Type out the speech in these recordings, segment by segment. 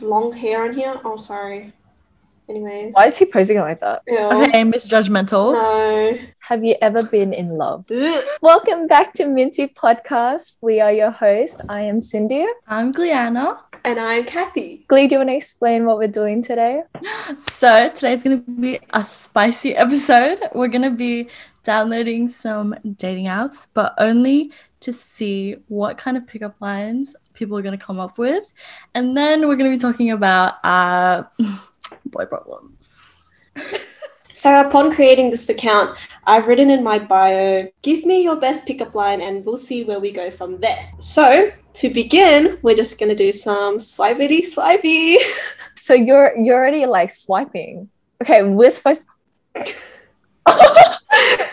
have long hair on here. Oh, sorry. Anyways. Why is he posing it like that? Ew. Okay, misjudgmental. No. Have you ever been in love? Welcome back to Mint-Tea Podcast. We are your hosts. I am Cindy. I'm Gliana. And I'm Kathy. Glee, do you want to explain what we're doing today? So today's gonna be a spicy episode. We're gonna be downloading some dating apps, but only to see what kind of pickup lines people are gonna come up with, and then we're gonna be talking about uh, boy problems. So, upon creating this account, I've written in my bio, give me your best pickup line and we'll see where we go from there. So, to begin, we're just going to do some swipey swipey. So you're you're already like swiping. Okay, we're supposed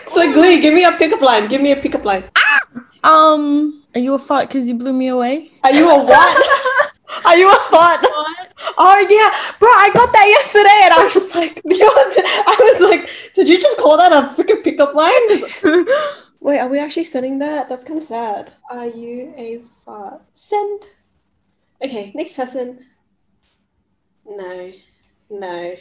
so, Glee, give me a pickup line. Give me a pickup line. Um, are you a fuck because you blew me away? Are you a what? Are you a thought? Oh yeah, bro, I got that yesterday, and I was just like, I was like, did you just call that a freaking pickup line? Wait, are we actually sending that? That's kind of sad. Are you a fart? Send. Okay, next person. No, no,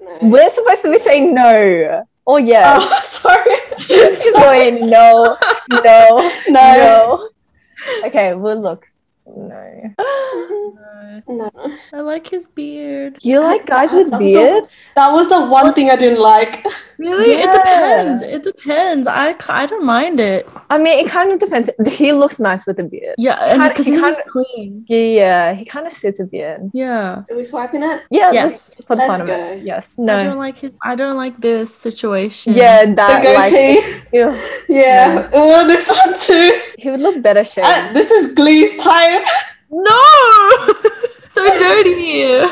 no. we're supposed to be saying no. Or yeah. Oh, sorry. She's going no, no, no. no. Okay, we'll look. No. No. I like his beard. You like guys with That was a- beards? That was the one thing I didn't like. Really? It depends. It depends. I, I don't mind it. I mean, it kind of depends. He looks nice with a beard. Yeah, and Kinda- because he he's kinda- clean. Yeah, he kind of suits a beard. Yeah. Are we swiping it? Yeah, Yes. let's- for the Let's fun of it. go. Yes. I don't No. like his. I don't like this situation. Yeah, The that goatee. like ew. yeah. Oh, this one too. he would look better shaved. This is Glee's type. No. so dirty.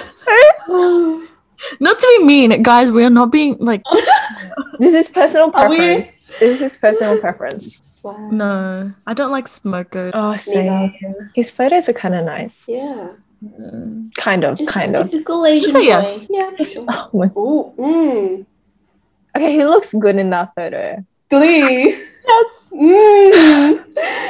Not to be mean, guys. We are not being like. this is personal preference. This is personal preference. No, I don't like smokers. Oh, Neither. same. His photos are kind of nice. Yeah. Mm. Kind of, Just kind a of. typical Asian say boy. yes. Yeah, sure. Oh my- Ooh, mm. Okay, he looks good in that photo. Glee. Yes. Mmm.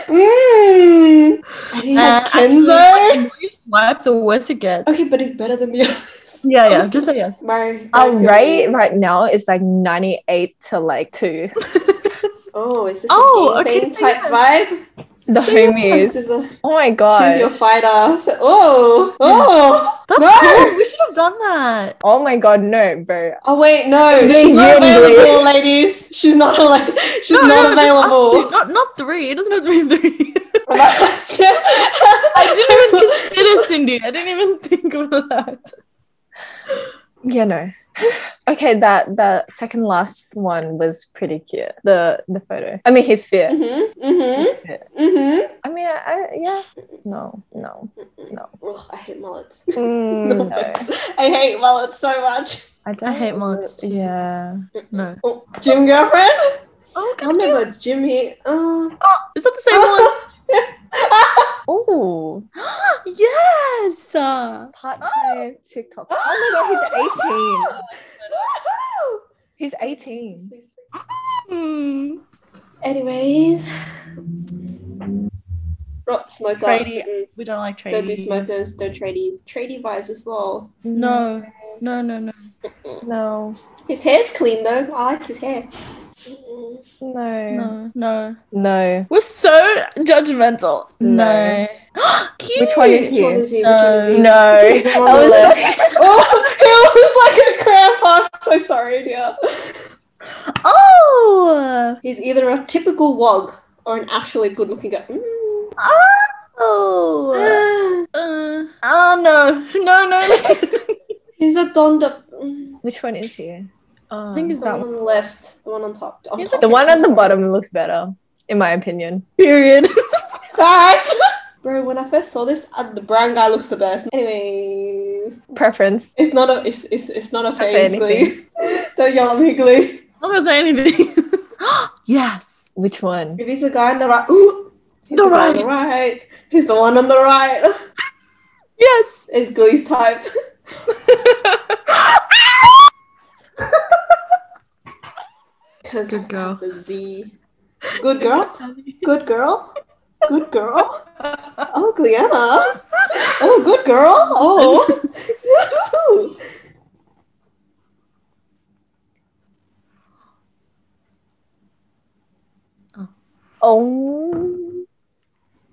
Mmm. And he has Uh, Kenzo. The more you swipe, the worse it gets. Okay, but he's better than the others. Yeah, yeah. Just say yes. My Our rate right now is like 98 to like 2. Oh, is this Oh, a okay, gangbang so type vibe? The This homies. is a Oh my god. choose your fighter. So- oh, oh, That's No. cool. We should have done that. Oh my god, no, bro. oh! Wait, no, Glee, she's not you and available, ladies. She's not. Al- she's No, not no, available. Not not three. It doesn't have to be three. I I didn't even consider Cindy. I didn't even think of that. Yeah, no. okay, that that second last one was pretty cute. The the photo. I mean, his fit. Mhm, mhm, His fit. mhm. I mean, I, I yeah. No, no, no. Ugh, I hate mullets. Mm, No. I hate mullets so much. I, don't hate mullets too. Yeah. No. Oh, gym girlfriend? Oh, never gym here. Uh, Is that the same Oh, yes. Uh, part-time TikTok. Oh my god, he's 18. He's 18. hmm. Anyways. Rock smoker. Tradie. We don't like trading. Don't do smokers, don't tradies. Tradie vibes as well. No. No, no, no. No. His hair's clean though. I like his hair. No. No. No. No. We're so judgmental. No. No. Cute. Which one is Which one he? is he? Which No. is he? No. He's on the was left. like- oh, he looks like a grandpa. I'm so sorry, dear. Oh. He's either a typical wog or an actually good-looking guy. Mm. Oh. Ah, Uh, oh no. No, no, no. he's a don de- mm. Which one is he? I think it's The that one on the left, the one on top. On top. the one on the bottom looks better, in my opinion. Period. Facts. Bro, when I first saw this, uh, the brown guy looks the best. Anyway, Preference. it's not a it's it's, it's not a phase, Glee. Don't yell at me, Glee. I'm not gonna say anything. yes. Which one? If he's a guy on the right, ooh, he's The guy on the right. right. He's the one on the right. Yes. It's Glee's type. Because Good it's girl. got the Z. Good girl. Good girl. Good girl. Oh, Gliana. Oh, good girl. Oh. Oh.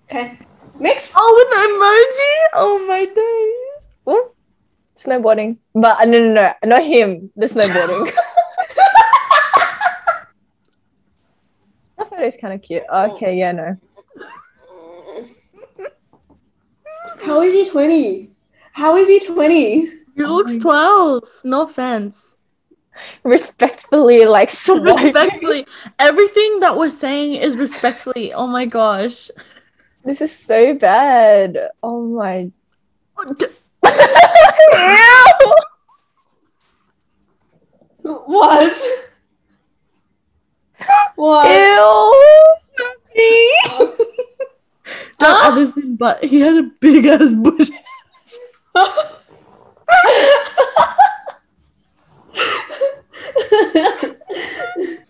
okay. Next. Oh, with the emoji. Oh my days. Ooh. Snowboarding. But uh, no, no, no. Not him. The snowboarding. that is kind of cute. Okay, yeah, no. How is he 20? How is he 20? He looks 12. No offense. Respectfully, like, swiping. Respectfully. Everything that we're saying is respectfully. Oh my gosh. This is so bad. Oh my. What? What? Ew. Not other thing, but he had a big ass bush.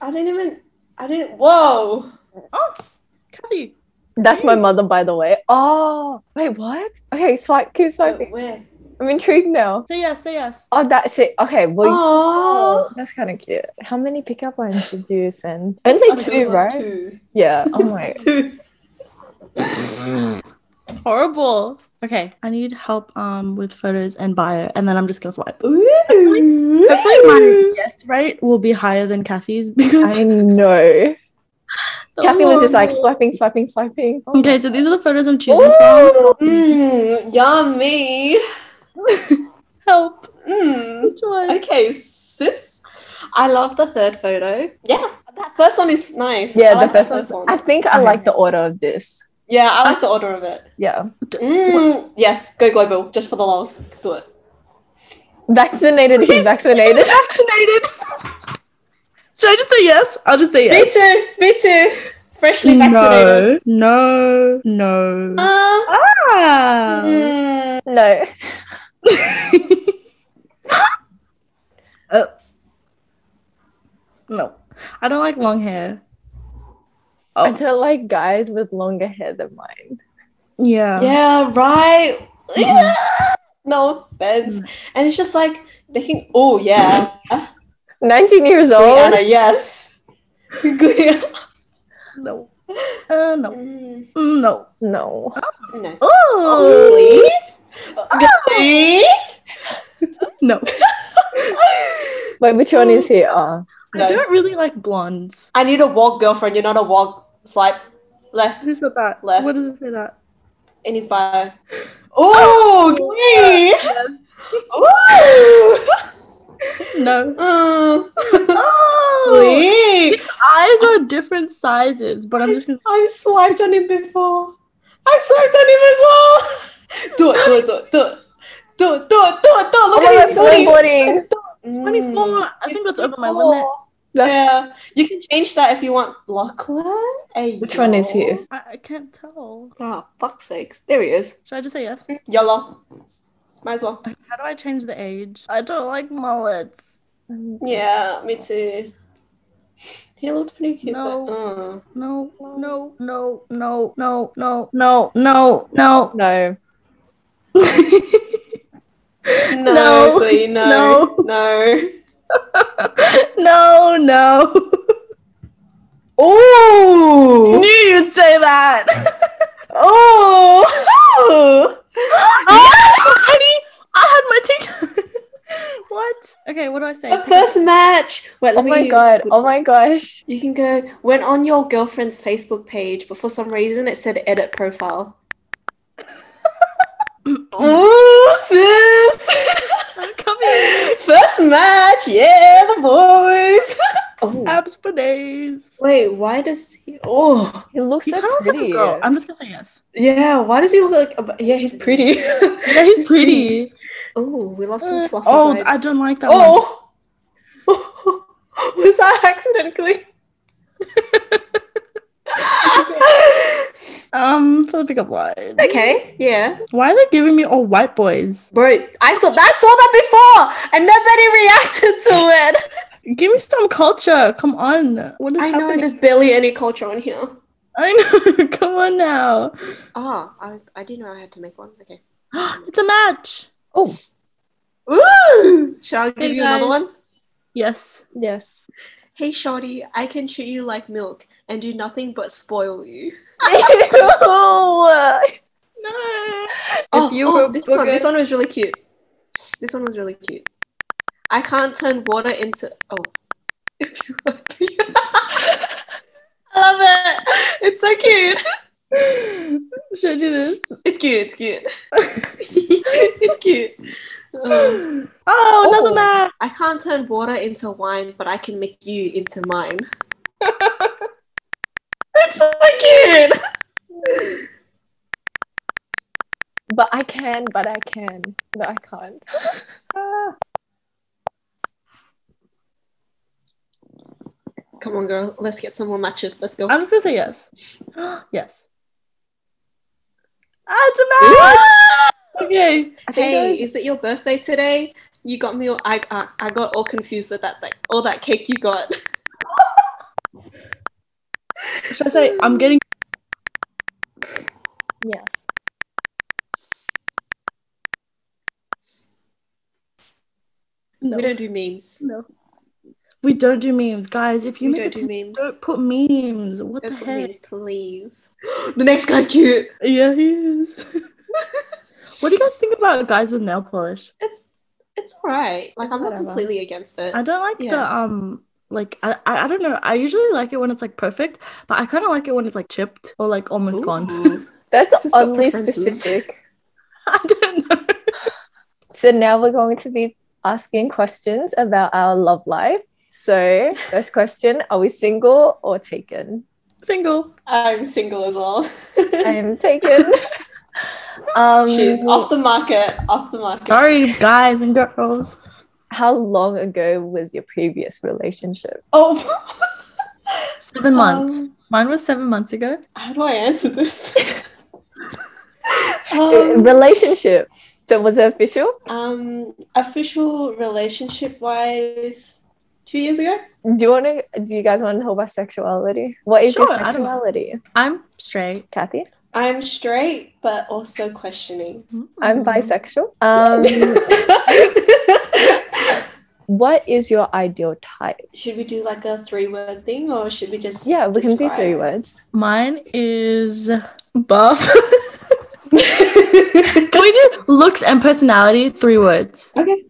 I didn't even. I didn't. Whoa. Oh, Kathy. That's my mother, by the way. Oh, wait, what? Okay, swipe, keep swiping. Where? I'm intrigued now. Say yes, say yes. Oh, that's it. Okay, well, you- Oh. that's kind of cute. How many pickup lines did you send? Only two, right? Two. Yeah. Oh my. Two. Horrible. Okay, I need help um with photos and bio, and then I'm just gonna swipe. Ooh. Hopefully my guest rate will be higher than Kathy's because I know. Kathy was just like swiping, swiping, swiping. Oh Okay, my so these are the photos I'm God. choosing from. Mmm, yummy. Help. Which one? Okay, sis. I love the third photo. Yeah, that first one is nice. Yeah, I the like that first one. I think I like the order of this. Yeah, I like the order of it. Yeah. Mm, yes, go global, just for the lols. Do it. Vaccinated, he's vaccinated. Vaccinated. Should I just say yes? I'll just say Me yes. too. Me too. Freshly vaccinated. No, no, no. Uh, ah. mm, no. Uh, no, I don't like long hair. I Oh, don't like guys with longer hair than mine. yeah. yeah, right. Yeah. No offense. And it's just like thinking. Oh yeah. 19 years old. Gliana, yes. Gliana. No. Uh, no. Mm, Mm, No. No. no. Oh. Glee? No. Wait, which one is he? Oh, I don't really like blondes. I need a walk girlfriend. You're not a walk. Swipe left Who said that? Left. What does it say that? in his bio. Oh, Glee! Ooh! No. Mm. Oh. Glee! Eyes are different sizes, but I'm just gonna. I swiped on him before. I swiped on him as well. Do it, do it, do it, do it. Do it, do it, do it, do it. Look oh at his. Mm. 24. I think that's over my limit. Yeah, you can change that if you want. Lachlan? Hey, Which one is he? I, I can't tell. Oh, fuck's sakes. There he is. Should I just say yes? Yellow. Might as well. How do I change the age? I don't like mullets. Yeah, me too. He looked pretty cute. No. though. No, no, no, no, no, no, no, no, no. No. Uh. No, No. Glee, no, no. no, no. Oh, Knew you'd say that. oh, oh, honey, I had my ticket. what? Okay, what do I say? the first match. Wait, Oh me. my god. Oh my gosh. You can go. Went on your girlfriend's Facebook page, but for some reason it said edit profile. Ooh, sis! First match, yeah, the boys. oh, Abs days. wait, why does he? Oh, He looks He so kind of looks like a pretty. girl. I'm just gonna say yes. yeah. Why does he look like? Yeah, he's pretty. Yeah, he's pretty. Oh, we love some Uh, fluffy oh, vibes. I don't like that one. Oh, was that accidentally? Um, for the pickup lines. okay, yeah, Why are they giving me all white boys? bro. I saw I saw that before, and nobody reacted to it. Give me some culture. Come on. What is I know happening? there's barely any culture on here. I know. Come on now. Oh, I was, I didn't know I had to make one. Okay. it's a match. Oh, Ooh! Shall I give Hey, you another one? Yes. yes. Hey, Shorty, I can treat you like milk and do nothing but spoil you. No. Oh, you oh, this one, this one was really cute. This one was really cute. I can't turn water into oh. If you were- I love it. It's so cute. Should I do this? It's cute. It's cute. it's cute. Um, Oh, another Oh. match. I can't turn water into wine, but I can make you into mine. It's so cute. But I can, but I can, No, I can't. Come on, girl. Let's get some more matches. Let's go. I'm just gonna say yes. yes. Ah, it's a match. okay. Hey, there was- is it your birthday today? You got me. All, I, I I got all confused with that. Like all that cake you got. Should I say I'm getting yes. no. We don't do memes. no. We don't do memes, guys. If you We make don't do TikTok, memes. don't put memes. What Don't the put heck? memes, please. the next guy's cute. Yeah, he is. what do you guys think about guys with nail polish? It's it's alright. Like I'm not completely against it. I don't like Yeah. the um like I, I I don't know. I usually like it when it's like perfect, but I kind of like it when it's like chipped or like almost gone. That's This oddly specific. I don't know. So now we're going to be asking questions about our love life. So, first question Are we single or taken? Single. I'm single as well. I am taken. um, She's off the market. Off the market. Sorry, guys and girls. How long ago was your previous relationship? Oh, seven months. Um, Mine was seven months ago. how do I answer this? Uh, um, relationship. So, was it official? um, official relationship wise, two years ago. Do you want to? Do you guys want to talk about sexuality? What is your Sure, I don't- sexuality, I'm straight. Kathy? I'm straight, but also questioning. I'm Mm. bisexual. Um, what is your ideal type? should we do like a three word thing or should we just Yeah, we can do three words. Mine is buff. Can we do looks and personality? Three words. okay.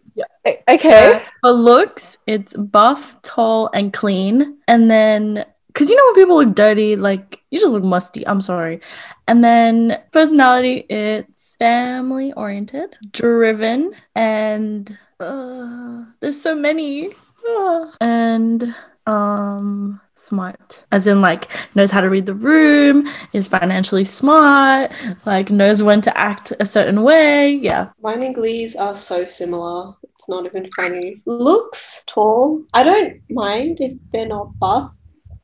O- Okay. Uh, for looks, it's buff, tall, and clean. And then, because you know when people look dirty, like you just look musty. I'm sorry. And then personality, it's family oriented, driven, and uh, there's so many. Uh, and um smart as in like knows how to read the room is financially smart like knows when to act a certain way yeah Mine and Glee's are so similar. It's not even funny. Looks tall. I don't mind if they're not buff.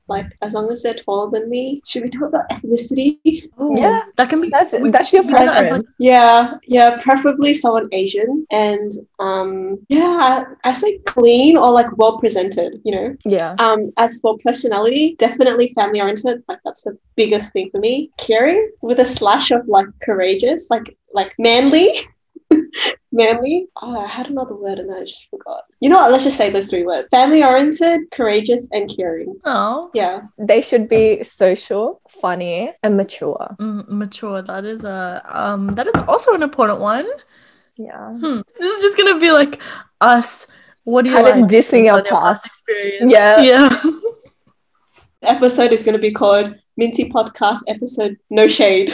Like as long as they're taller than me. Should we talk about ethnicity? Yeah. that can be That's we that's your do that as, like, preference. Yeah, yeah, preferably someone Asian and um yeah, I, I say clean or like well presented, you know. Yeah. Um, as for personality, definitely family oriented. Like that's the biggest thing for me. Caring with a slash of like courageous, like like manly. manly. Oh, I had another word and I just forgot. You know what? Let's just say those three words: family oriented, courageous, and caring. oh Yeah. They should be social, funny, and mature. mm, mature that is a um that is also an important one Yeah. hmm. this is just gonna be like us what do you Kind of like dissing our your past. experience Yeah. yeah The episode is going to be called Mint-Tea Podcast Episode No Shade.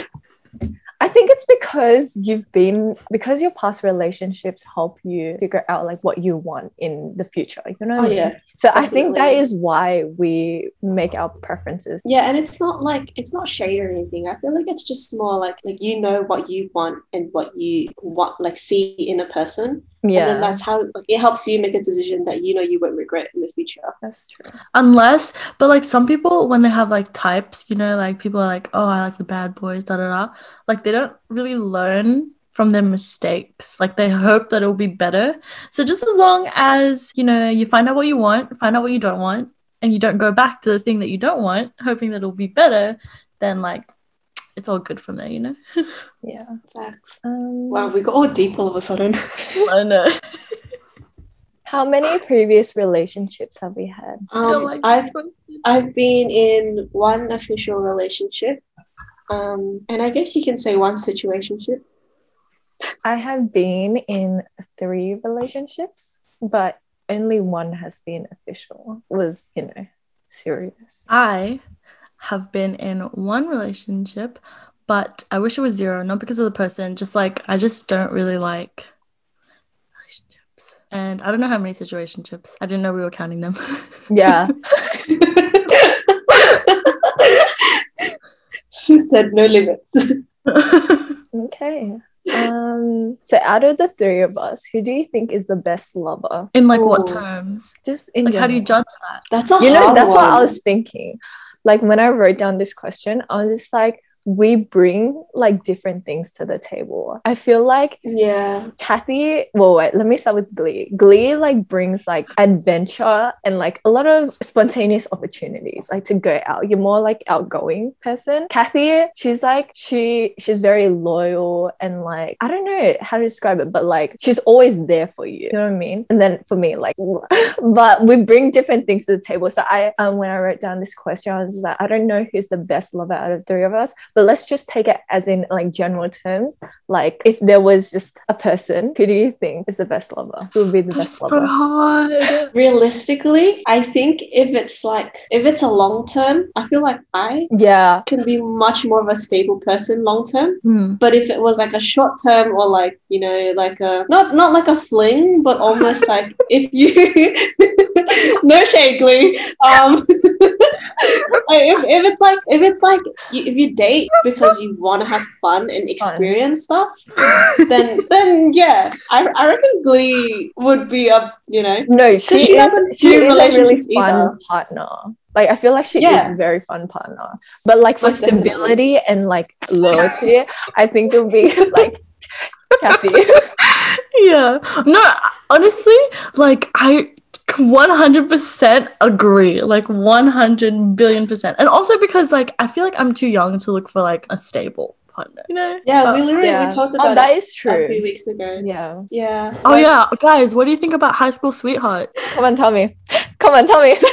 I think it's because you've been because your past relationships help you figure out like what you want in the future. You know Oh yeah. So I think that is why we make our preferences. Yeah, and it's not like it's not shade or anything. I feel like it's just more like like you know what you want and what you want like see in a person. And Yeah. then that's how like, it helps you make a decision that you know you won't regret in the future. that's true. unless but like some people when they have like types you know like people are like oh i like the bad boys da da da like they don't really learn from their mistakes like they hope that it'll be better so just as long as you know you find out what you want find out what you don't want and you don't go back to the thing that you don't want hoping that it'll be better then like it's all good from there, you know? Yeah. Facts. Um, Wow, we got all deep all of a sudden. I know. How many previous relationships have we had? Um, like I've. I've been in one official relationship, um, and I guess you can say one situationship. I have been in three relationships, but only one has been official. Was you know serious. I have been in one relationship, but I wish it was zero, not because of the person, just like I just don't really like relationships. And I don't know how many situationships. I didn't know we were counting them. Yeah. she said no limits. Okay. Um. So out of the three of us, who do you think is the best lover? in like what terms? Just in Like how do you judge that? That's a you know hard that's what i was thinking like when i wrote down this question i was just like we bring like different things to the table. I feel like Yeah. kathy well wait let me start with glee. Glee like brings like adventure and like a lot of spontaneous opportunities like to go out. You're more like outgoing person. Kathy she's like she she's very loyal and like i don't know how to describe it but like she's always there for you. You know what i mean? And then for me like but we bring different things to the table. So i um when i wrote down this question i was like i don't know who's the best lover out of three of us but let's just take it as in like general terms like if there was just a person who do you think is the best lover who would be the That's best so lover hard. Realistically, I think if it's like if it's a long term, I feel like I yeah can be much more of a stable person long term. Hmm. But if it was like a short term or like you know like a not not like a fling, but almost like if you no shade, Glee. Um, if, if it's like if it's like you, if you date because you want to have fun and experience stuff, then then yeah, I, I reckon Glee would be a you know no she, she doesn't she do is a really relationships fun either. partner like i feel like she Yeah. is a very fun partner but like for Most definitely. stability and like loyalty i think it would be like kathy yeah. No, honestly, like I 100% agree. Like 100 billion percent. And also because like I feel like I'm too young to look for like a stable partner, you know? Yeah, Uh, we literally yeah. we talked oh about that it is a few weeks ago. yeah Yeah. Oh like- yeah, guys, what do you think about high school sweetheart? come on tell me come on tell me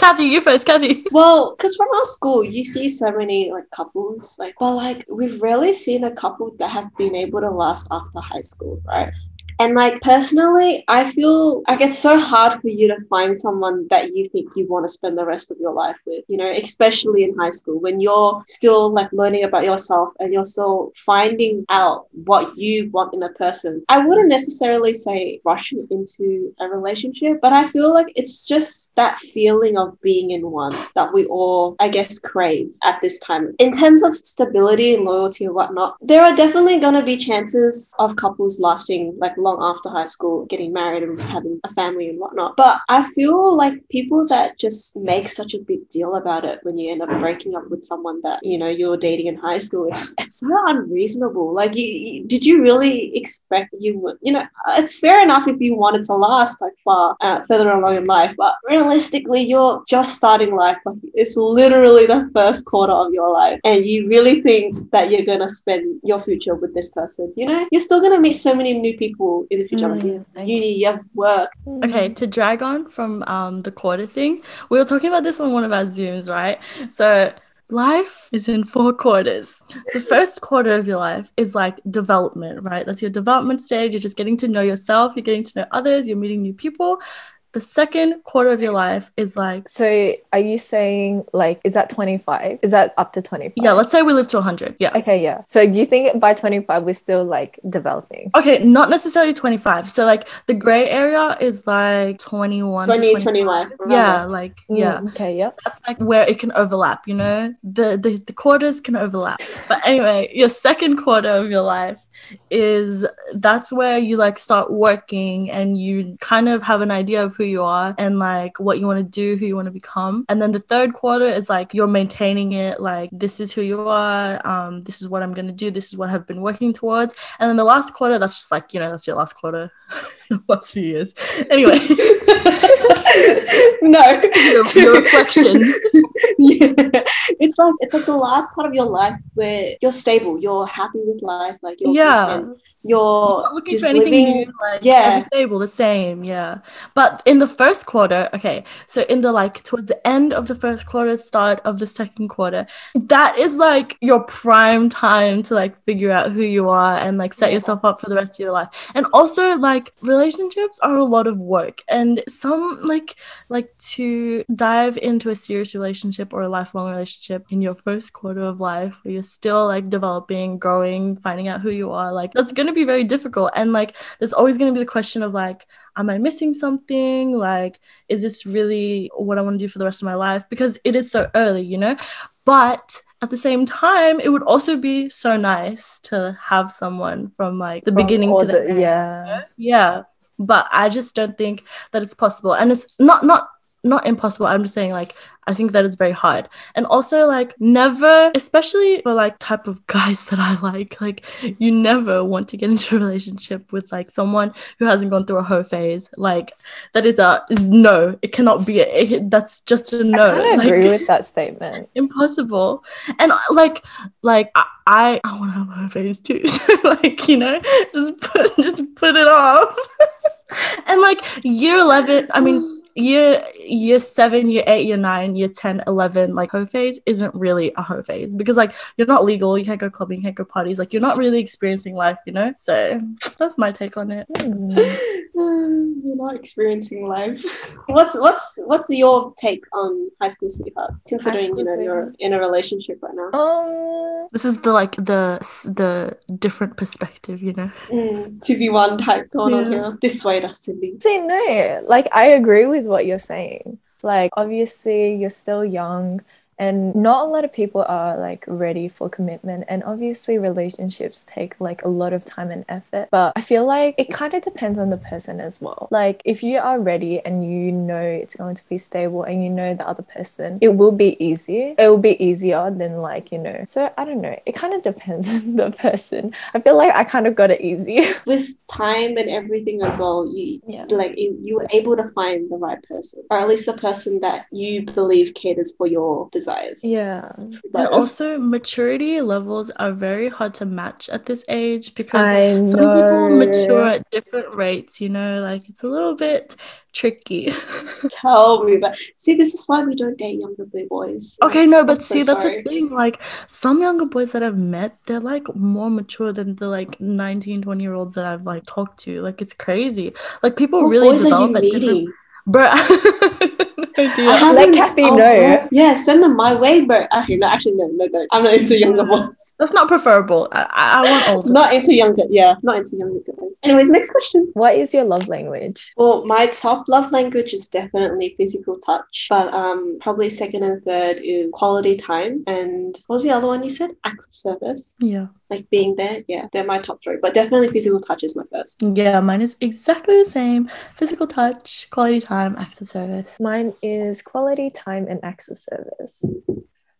Kathy, you first, Kathy. well, because from our school, you see so many like couples, like, but like we've rarely seen a couple that have been able to last after high school, right? And like personally, I feel like it's so hard for you to find someone that you think you want to spend the rest of your life with, you know, especially in high school when you're still like learning about yourself and you're still finding out what you want in a person. I wouldn't necessarily say rushing into a relationship, but I feel like it's just that feeling of being in one that we all, I guess, crave at this time. In terms of stability and loyalty and whatnot, there are definitely going to be chances of couples lasting like long after high school, getting married and having a family and whatnot. But I feel like people that just make such a big deal about it when you end up breaking up with someone that you know you're dating in high school, it's so unreasonable. Like, you, you did you really expect you would? You know, it's fair enough if you wanted to last like far uh, further along in life, but realistically, you're just starting life. Like, it's literally the first quarter of your life, and you really think that you're gonna spend your future with this person. You know, you're still gonna meet so many new people in the future. Like, you have uni, you have work. Okay, to drag on from um the quarter thing, we were talking about this on one of our Zooms, right? So life is in four quarters. The first quarter of your life is like development, right? That's your development stage. You're just getting to know yourself, you're getting to know others, you're meeting new people. The second quarter of your life is like So are you saying like is that 25? Is that up to 25? yeah, let's say we live to 100. Yeah. Okay, yeah. So you think by 25 we're still like developing? Okay, not necessarily 25. So like the gray area is like 21 to 20, 25. 25. Yeah, like Mm, yeah. Okay, yeah. that's like where it can overlap you know the, the the quarters can overlap but anyway your second quarter of your life is that's where you like start working and you kind of have an idea of who you are and like what you want to do, who you want to become. And then the third quarter is like you're maintaining it, like this is who you are, um, this is what I'm gonna do, this is what I've been working towards. And then the last quarter, that's just like, you know, that's your last quarter, last few years. Anyway. no, your, your reflection. yeah, it's like it's like the last part of your life where you're stable, you're happy with life, like you're Yeah. You're not looking just for anything living. new, like yeah. every stable, the same, yeah. But in the first quarter, okay, so in the like towards the end of the first quarter, start of the second quarter, that is like your prime time to like figure out who you are and like set Yeah. yourself up for the rest of your life. And also like relationships are a lot of work and some like like to dive into a serious relationship or a lifelong relationship in your first quarter of life where you're still like developing, growing, finding out who you are, like that's gonna be very difficult. And like there's always gonna be the question of like, am I missing something? Like, is this really what I want to do for the rest of my life? Because it is so early, you know? But at the same time, it would also be so nice to have someone from like the From beginning to the, end yeah. yeah but i just don't think that it's possible and it's not not not impossible i'm just saying like i think that it's very hard. And also like never especially for like type of guys that i like like you never want to get into a relationship with like someone who hasn't gone through a hoe phase. Like that is a is no it cannot be a, it- that's just a no. I like, agree with that statement. impossible. And uh, like like i i, I want to have a hoe phase too so like you know just put just put it off. And like year 11 i mean year year 7 year 8 year 9 year 10 11 like hoe phase isn't really a hoe phase because like you're not legal you can't go clubbing you can't go parties like you're not really experiencing life you know so that's my take on it Hmm. You're not experiencing life. What's what's what's your take on high school sweethearts? Considering school you know you're in a relationship right now. Um, this is the like the the different perspective you know Mm, two v one type going on Yeah. here. Dissuade us, Cindy. See, no, like I agree with what you're saying. Like, obviously, you're still young, and not a lot of people are like ready for commitment. And obviously, relationships take like a lot of time and effort. But I feel like it kind of depends on the person as well. Like, if you are ready and you know it's going to be stable and you know the other person, it will be easy. It will be easier than like, you know. So I don't know. It kind of depends on the person. I feel like I kind of got it easy. With time and everything as well, you yeah. like you, were able to find the right person, or at least a person that you believe caters for your desires. Yeah. And But also, maturity levels are very hard to match at this age because I some people mature at different rates, you know, like it's a little bit tricky. tell me that. See, this is why we don't date younger boys. okay, no, I'm but so see, that's sorry. the thing. Like, some younger boys that I've met, they're like more mature than the like 19, 20 year olds that I've like talked to. Like, it's crazy. Like, people What really boys are you develop at different. meeting? Bruh. No. I Let haven't- Kathy oh, know. Yeah, send them my way, but okay, no, actually, no, no, don't. I'm not into younger boys. That's not preferable. I, I, I want older. Not into younger, yeah, not into younger guys. Anyways, next question. What is your love language? Well, my top love language is definitely physical touch, but um, probably second and third is quality time. And what was the other one you said? Acts of service, yeah. like being there. Yeah, they're my top three, but definitely physical touch is my first. Yeah, mine is exactly the same. Physical touch, quality time, acts of service. Mine is quality time and acts of service.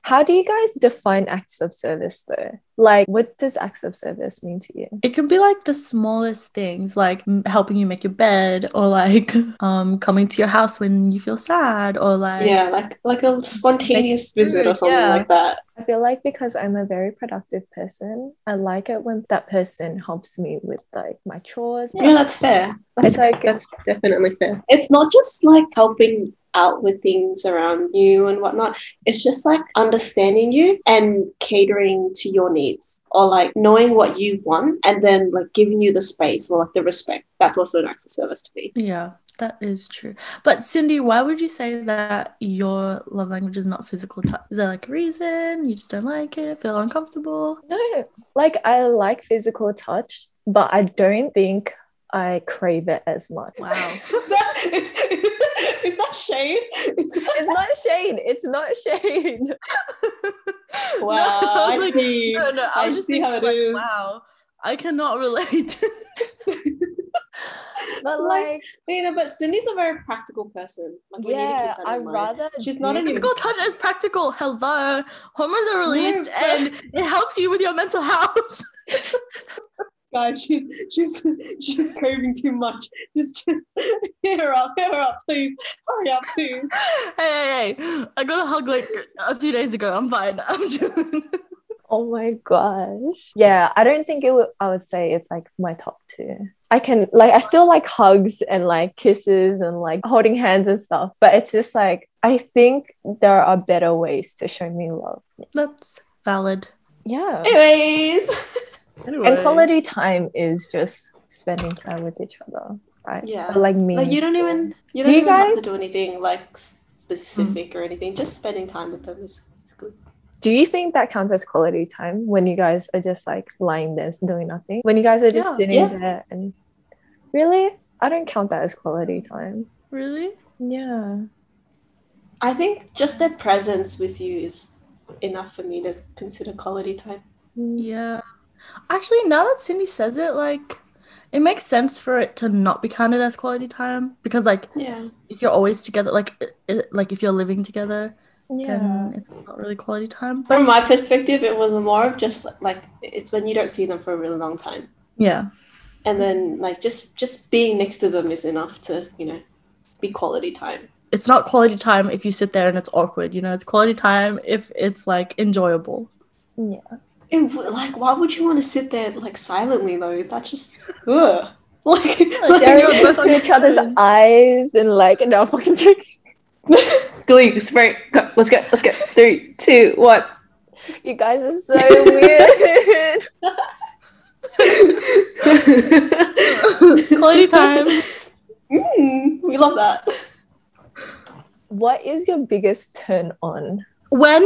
How do you guys define acts of service though? Like, what does acts of service mean to you? It can be like the smallest things, like m- helping you make your bed, or like um coming to your house when you feel sad, or like Yeah, like like a spontaneous visit or something yeah. like that. I feel like because I'm a very productive person, I like it when that person helps me with like my chores. Yeah, that's fair. That's like- that's definitely fair. It's not just like helping out with things around you and whatnot. It's just like understanding you and catering to your needs or like knowing what you want and then like giving you the space or like the respect. That's also an acts of service to me. Yeah, that is true. But Cindy, why would you say that your love language is not physical touch? Is there like a reason? You just don't like it, feel uncomfortable? No, like I like physical touch, but I don't think I crave it as much. Wow. it's, it's not shade. It's, It's not shade. It's not shade. wow, No, I like, see. No, no, I, I see how it like, is. wow, I cannot relate. But Like, like, You know, but Cindy's a very practical person. Like, we need to yeah, I'd rather. She's not an Physical touch is practical. Hello. Hormones are released No, and it helps you with your mental health. Guys, she, she's she's craving too much. Just just hit her up, hit her up, please. Hurry up, please. hey, hey, hey. I got a hug like a few days ago. I'm fine. I'm just. Oh my gosh. Yeah, I don't think it would I would say it's like my top two. I can like I still like hugs and like kisses and like holding hands and stuff, but it's just like I think there are better ways to show me love. That's valid. Yeah. Anyways. And quality time is just spending time with each other, right? Yeah. But, like me. Like you don't even you Do don't you even have to do anything like specific or anything. Just spending time with them is, is good. Do you think that counts as quality time when you guys are just like lying there doing nothing? When you guys are just Yeah. sitting Yeah. there and really? I don't count that as quality time. Really? Yeah. I think just their presence with you is enough for me to consider quality time. Mm. Yeah. Actually, now that Cindy says it, like, it makes sense for it to not be counted as quality time because, like, Yeah. if you're always together, like, it, it- like if you're living together, Yeah. then it's not really quality time. But From my perspective, it was more of just like it's when you don't see them for a really long time. yeah, And then like just just being next to them is enough to, you know, be quality time. it's not quality time if you sit there and it's awkward. You know, it's quality time if it's like enjoyable. Yeah. And like, why would you want to sit there like silently though? That's just ugh. Like, like Staring you're both on each other's eyes and like no fucking joking. Glee, spray. Go, let's go. Let's go. Three, two, one. You guys are so weird. quality time. Mm, we love that. what is your biggest turn on? When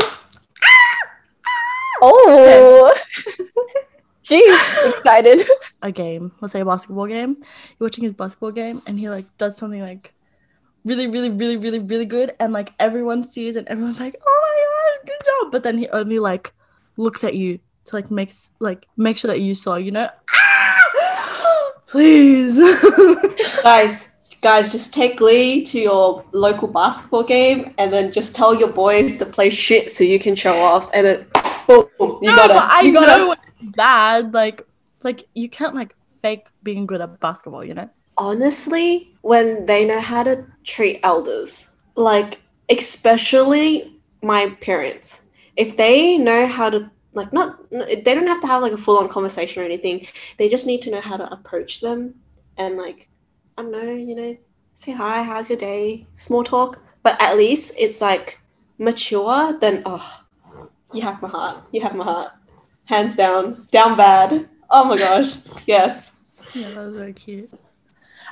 Oh Jeez, excited. a game, let's say a basketball game, you're watching his basketball game, and he like does something like really, really, really, really, really good, and like everyone sees, and everyone's like, "Oh my god, good job!" But then he only like looks at you to like makes like make sure that you saw, you know. Please. Guys, guys, just take Glee to your local basketball game and then just tell your boys to play shit so you can show off and then Oh, boom, you no, gotta but I you gotta know it's bad. Like, like you can't like fake being good at basketball, you know. honestly, when they know how to treat elders, like especially my parents, if they know how to like not they don't have to have like a full on conversation or anything. They just need to know how to approach them and like I don't know, you know, say hi, how's your day, small talk. But at least it's like mature. Then oh, you have my heart. You have my heart. Hands down, down bad. Oh my gosh, yes. Yeah, that was so cute.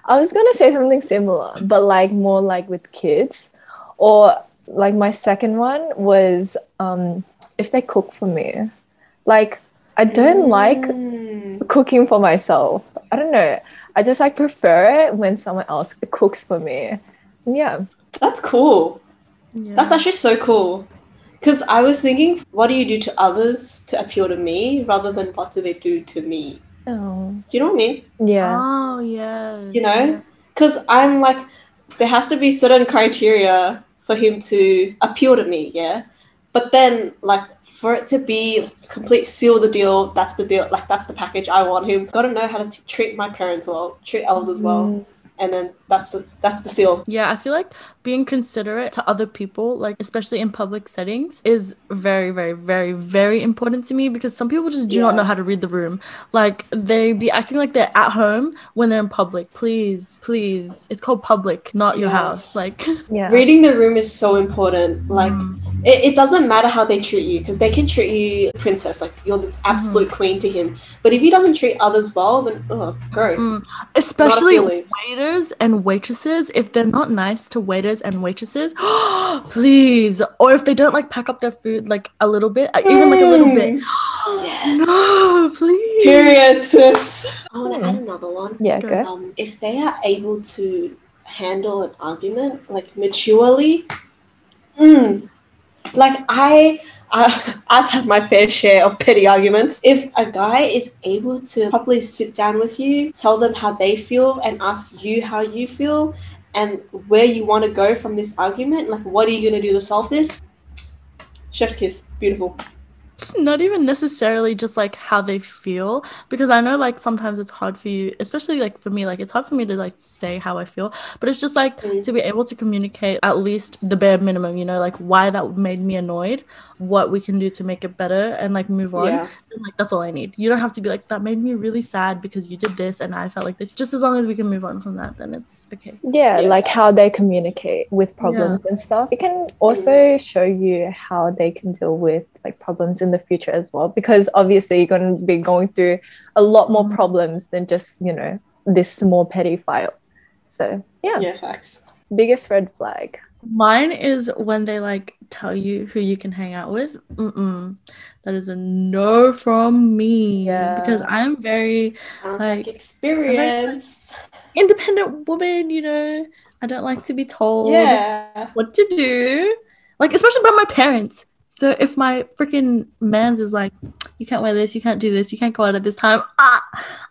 I was gonna say something similar, but like more like with kids. Or like my second one was um if they cook for me. Like I don't like Mm. cooking for myself. I don't know. I just like prefer it when someone else cooks for me. Yeah. That's cool. Yeah. That's actually so cool. Because I was thinking, what do you do to others to appeal to me rather than what do they do to me? Oh. Do you know what I mean? Yeah. Oh yeah. You know? Because I'm like, there has to be certain criteria for him to appeal to me, yeah? But then, like, for it to be complete seal the deal, that's the deal, like, that's the package I want him. Got to know how to t- treat my parents well, treat elders well, Mm. and then that's the, that's the seal. Yeah, I feel like being considerate to other people, like especially in public settings, is very, very, very, very important to me because some people just do not know how to read the room. Like they be acting like they're at home when they're in public. Please, please. It's called public, not your house. Like Yeah. Reading the room is so important. Like, Mm. it, it doesn't matter how they treat you because they can treat you princess like you're the absolute Mm-hmm. queen to him but if he doesn't treat others well then oh gross Mm. especially waiters and waitresses, if they're not nice to waiters and waitresses, please. Or if they don't like pack up their food like a little bit, uh, even like a little bit. Mm. yes No, please. period sis i want to add another one Yeah, Go. go. um, if they are able to handle an argument like maturely mm, like i I, I've had my fair share of petty arguments. If a guy is able to properly sit down with you, tell them how they feel, and ask you how you feel, and where you want to go from this argument, like what are you going to do to solve this? Chef's kiss. Beautiful. not even necessarily just like how they feel because i know like sometimes it's hard for you especially like for me like it's hard for me to like say how i feel but it's just like Mm. to be able to communicate at least the bare minimum you know like why that made me annoyed what we can do to make it better and like move on Yeah. and, like that's all i need you don't have to be like that made me really sad because you did this and i felt like this just as long as we can move on from that then it's okay Yeah, Yeah, like how they communicate with problems and stuff. It can also show you how they can deal with like problems in the future as well. Because obviously you're gonna be going through a lot more Mhm. problems than just, you know, this small petty fight. So yeah, Yeah, facts. biggest red flag. Mine is when they like tell you who you can hang out with. Mm-mm. That is a no from me because I'm very Sounds Like- like experience. independent woman. You know, I don't like to be told Yeah. what to do, like especially by my parents. So if my freaking man's is like, you can't wear this, you can't do this, you can't go out at this time. Ah,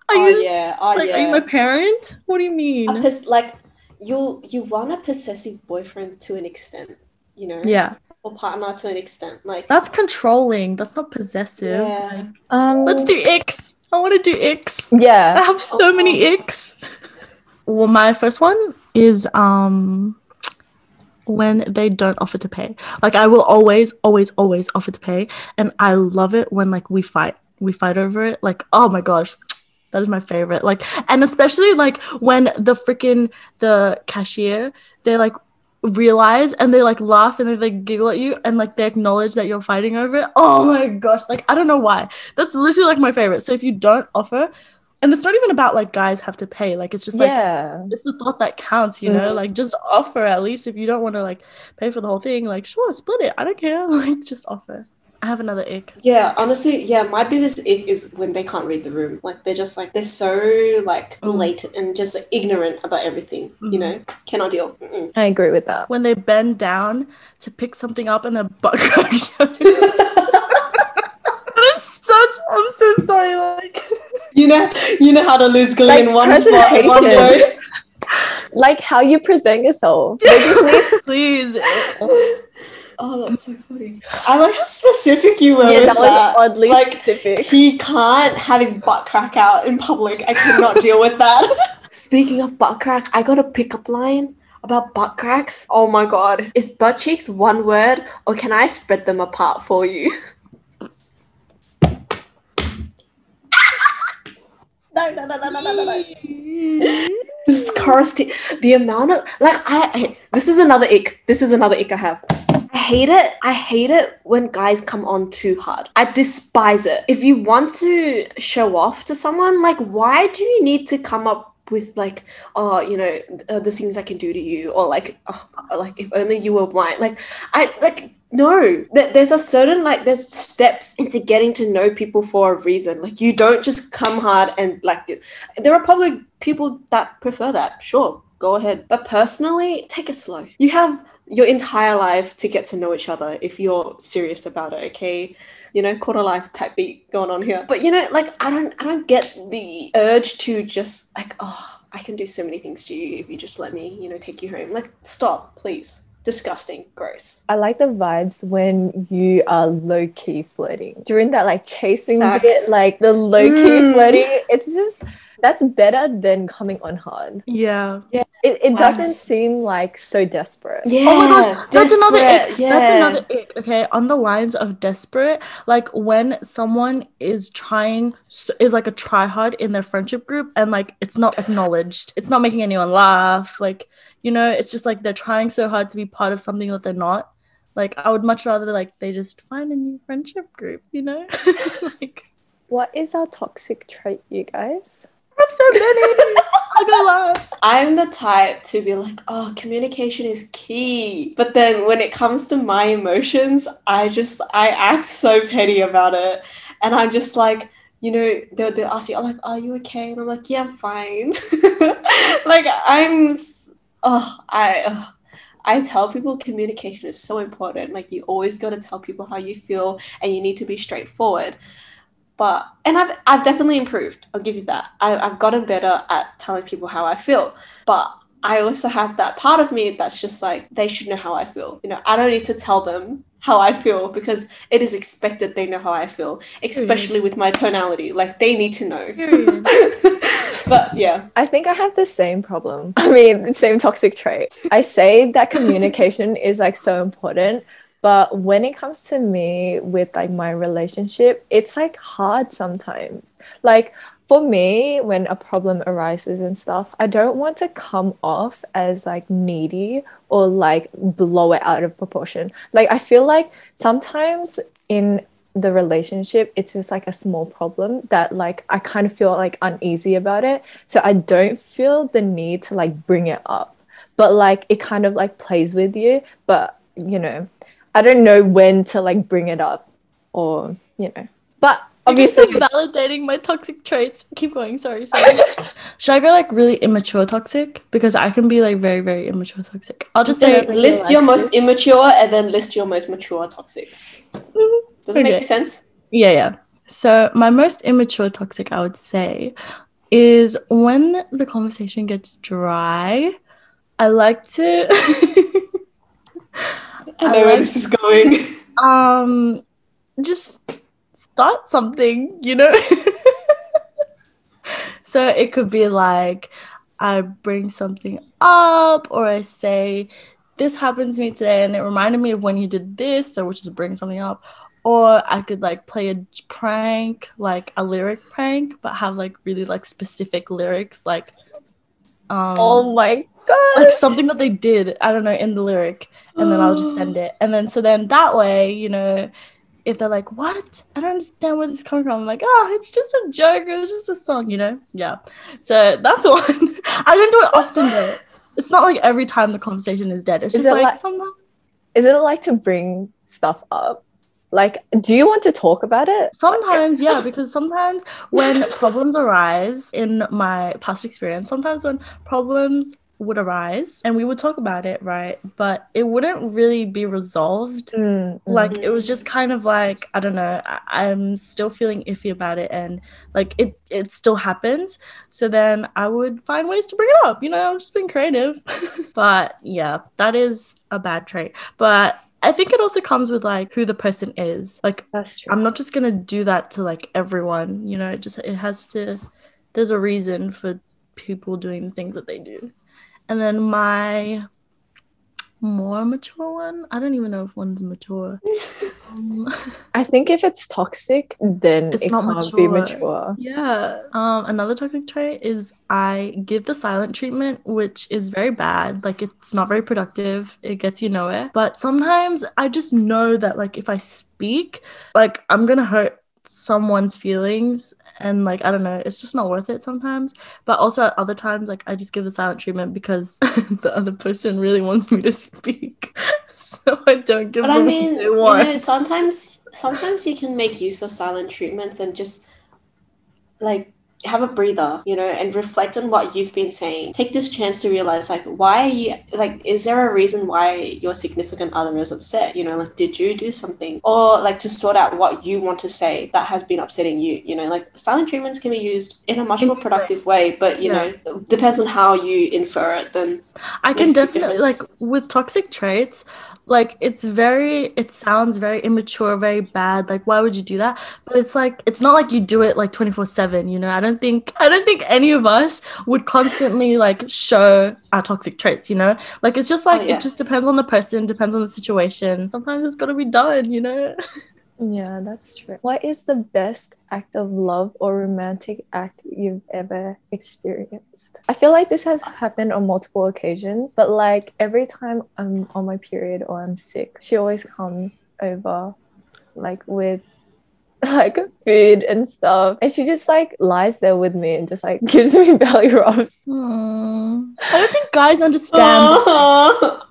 are oh you yeah. Oh like, yeah. are you my parent? What do you mean? pos- like you you want a possessive boyfriend to an extent, you know, yeah, or partner to an extent. Like that's controlling. That's not possessive. Yeah. Like, Um let's do X. I want to do X. I yeah. I have so many icks. Well, my first one is um when they don't offer to pay. Like I will always, always, always offer to pay, and I love it when like we fight, we fight over it. Like oh my gosh, that is my favorite. Like and especially like when the freaking the cashier they like realize and they like laugh and they like giggle at you and like they acknowledge that you're fighting over it. Oh my gosh, like I don't know why. That's literally like my favorite. So if you don't offer, and it's not even about like guys have to pay, like it's just like yeah. it's the thought that counts, you know? Mhm. Like just offer at least if you don't want to like pay for the whole thing, like sure, split it. I don't care. Like just offer. I have another ick. yeah, honestly, yeah, my biggest ick is when they can't read the room. Like they're just like they're so like Mm. blatant and just like, ignorant about everything. You Mhm. know, cannot deal. Mm-mm. I agree with that. When they bend down to pick something up and their butt crack shows. that is such I'm so sorry, like you know, you know how to lose glee Like in one spot, in one presentation. go. Like how you present yourself. They please. Oh, that's so funny. I like how specific you were yeah, with that was that. oddly Like, specific. He can't have his butt crack out in public. I cannot deal with that. Speaking of butt crack, I got a pickup line about butt cracks. Oh my god. Is butt cheeks one word or can I spread them apart for you? no, no, no, no, no, no, no, no. This is cursed. The amount of like I, I this is another ick. This is another ick I have. I hate it. I hate it when guys come on too hard. I despise it. If you want to show off to someone, like why do you need to come up with like, oh, you know, uh, the things I can do to you, or like, oh, like if only you were mine. Like, I like no. That there's a certain like there's steps into getting to know people for a reason. Like you don't just come hard and like. There are probably people that prefer that. Sure, go ahead. But personally, take it slow. You have your entire life to get to know each other if you're serious about it, okay? You know, quarter life type beat going on here. But you know, like I don't I don't get the urge to just like, oh, I can do so many things to you if you just let me, you know, take you home. Like, stop, please. Disgusting, gross. I like the vibes when you are low key flirting. During that like chasing Facts. bit, like the low key Mm. flirting, it's just that's better than coming on hard. Yeah. Yeah. It, it doesn't seem like so desperate. Yeah, Oh my gosh, that's another ick. desperate, That's another ick. Okay, on the lines of desperate, like when someone is trying is like a try hard in their friendship group and like it's not acknowledged. It's not making anyone laugh. Like you know, it's just like they're trying so hard to be part of something that they're not. Like I would much rather like they just find a new friendship group. You know, like What is our toxic trait, you guys? I have so many. I'm gonna laugh. I'm the type to be like, oh, communication is key. But then when it comes to my emotions, I just, I act so petty about it. And I'm just like, you know, they'll, they'll ask you, like, are you okay? And I'm like, yeah, I'm fine. like, I'm, oh, I, ugh. I tell people communication is so important. Like you always got to tell people how you feel and you need to be straightforward. But and I've I've definitely improved. I'll give you that. I, I've gotten better at telling people how I feel. But I also have that part of me that's just like they should know how I feel. You know, I don't need to tell them how I feel because it is expected they know how I feel, especially with my tonality. Like they need to know. but yeah. I think I have the same problem. I mean, same toxic trait. I say that communication is like so important, but when it comes to me with like my relationship, it's like hard sometimes. Like for me, when a problem arises and stuff, I don't want to come off as like needy or like blow it out of proportion. Like, I feel like sometimes in the relationship, it's just like a small problem that like I kind of feel like uneasy about it. So I don't feel the need to like bring it up. But like it kind of like plays with you. But you know, I don't know when to like bring it up or you know. But obviously validating my toxic traits. Keep going. Sorry, sorry. Should I go like really immature toxic? Because I can be like very, very immature toxic. I'll just, Just say list your most immature and then list your most mature toxic. Does it Okay. make sense? yeah, yeah. So my most immature toxic, I would say, is when the conversation gets dry. I like to. I know where this is going. um just start something you know so it could be like i bring something up or i say this happened to me today and it reminded me of when you did this so which is bring something up or i could like play a prank like a lyric prank but have like really like specific lyrics like um Oh my god. like something that they did, I don't know, in the lyric, and then I'll just send it. And then so then that way, you know, if they're like, What? I don't understand where this is coming from, I'm like, Oh, it's just a joke, it's just a song, you know? Yeah. So that's one. I don't do it often though. It's not like every time the conversation is dead. It's Is just it like, like- sometimes Is it like to bring stuff up? Like, do you want to talk about it? Sometimes, yeah, because sometimes when problems arise in my past experience, sometimes when problems would arise and we would talk about it, right? But it wouldn't really be resolved. Mm, mm. Like it was just kind of like I don't know. I- I'm still feeling iffy about it, and like it it still happens. So then I would find ways to bring it up. You know, I'm just being creative. but yeah, that is a bad trait. But I think it also comes with like who the person is. Like. I'm not just gonna do that to like everyone, you know, it just it has to there's a reason for people doing the things that they do. And then my more mature one, I don't even know if one's mature. Um, I think if it's toxic, then It's it not can't be mature. mature. yeah. Um another toxic trait is I give the silent treatment, which is very bad. Like it's not very productive. It gets you nowhere. But sometimes I just know that like if I speak, like I'm gonna hurt someone's feelings and like I don't know, it's just not worth it sometimes. But also at other times, like I just give the silent treatment because the other person really wants me to speak. so I don't give But I mean, you know, sometimes sometimes you can make use of silent treatments and just like have a breather, you know, and reflect on what you've been saying. Take this chance to realize like why are you like is there a reason why your significant other is upset? You know, like did you do something? Or like to sort out what you want to say that has been upsetting you, you know, like silent treatments can be used in a much more productive way, but you Yeah. know, depends on how you infer it then I can definitely like with toxic traits, like it's very it sounds very immature, very bad. Like why would you do that? But it's like it's not like you do it like 24/7, you know. I don't think I don't think any of us would constantly like show our toxic traits, you know? Like it's just oh, like Oh, yeah. it just depends on the person, depends on the situation. Sometimes it's got to be done, you know. Yeah, that's true. What is the best act of love or romantic act you've ever experienced? I feel like this has happened on multiple occasions, but like every time I'm on my period or I'm sick, she always comes over like with like food and stuff. And she just like lies there with me and just like gives me belly rubs. Hmm. I don't think guys understand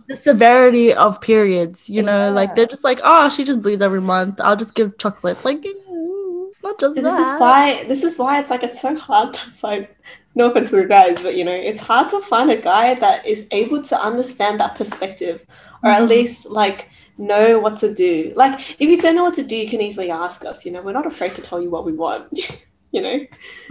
the severity of periods you know Yeah. like they're just like oh she just bleeds every month i'll just give chocolates like mm, it's not just this that. is why this is why it's like it's so hard to find no offense to the guys, but you know, it's hard to find a guy that is able to understand that perspective or at Mhm. least like know what to do. Like if you don't know what to do, you can easily ask us, you know, we're not afraid to tell you what we want. you know?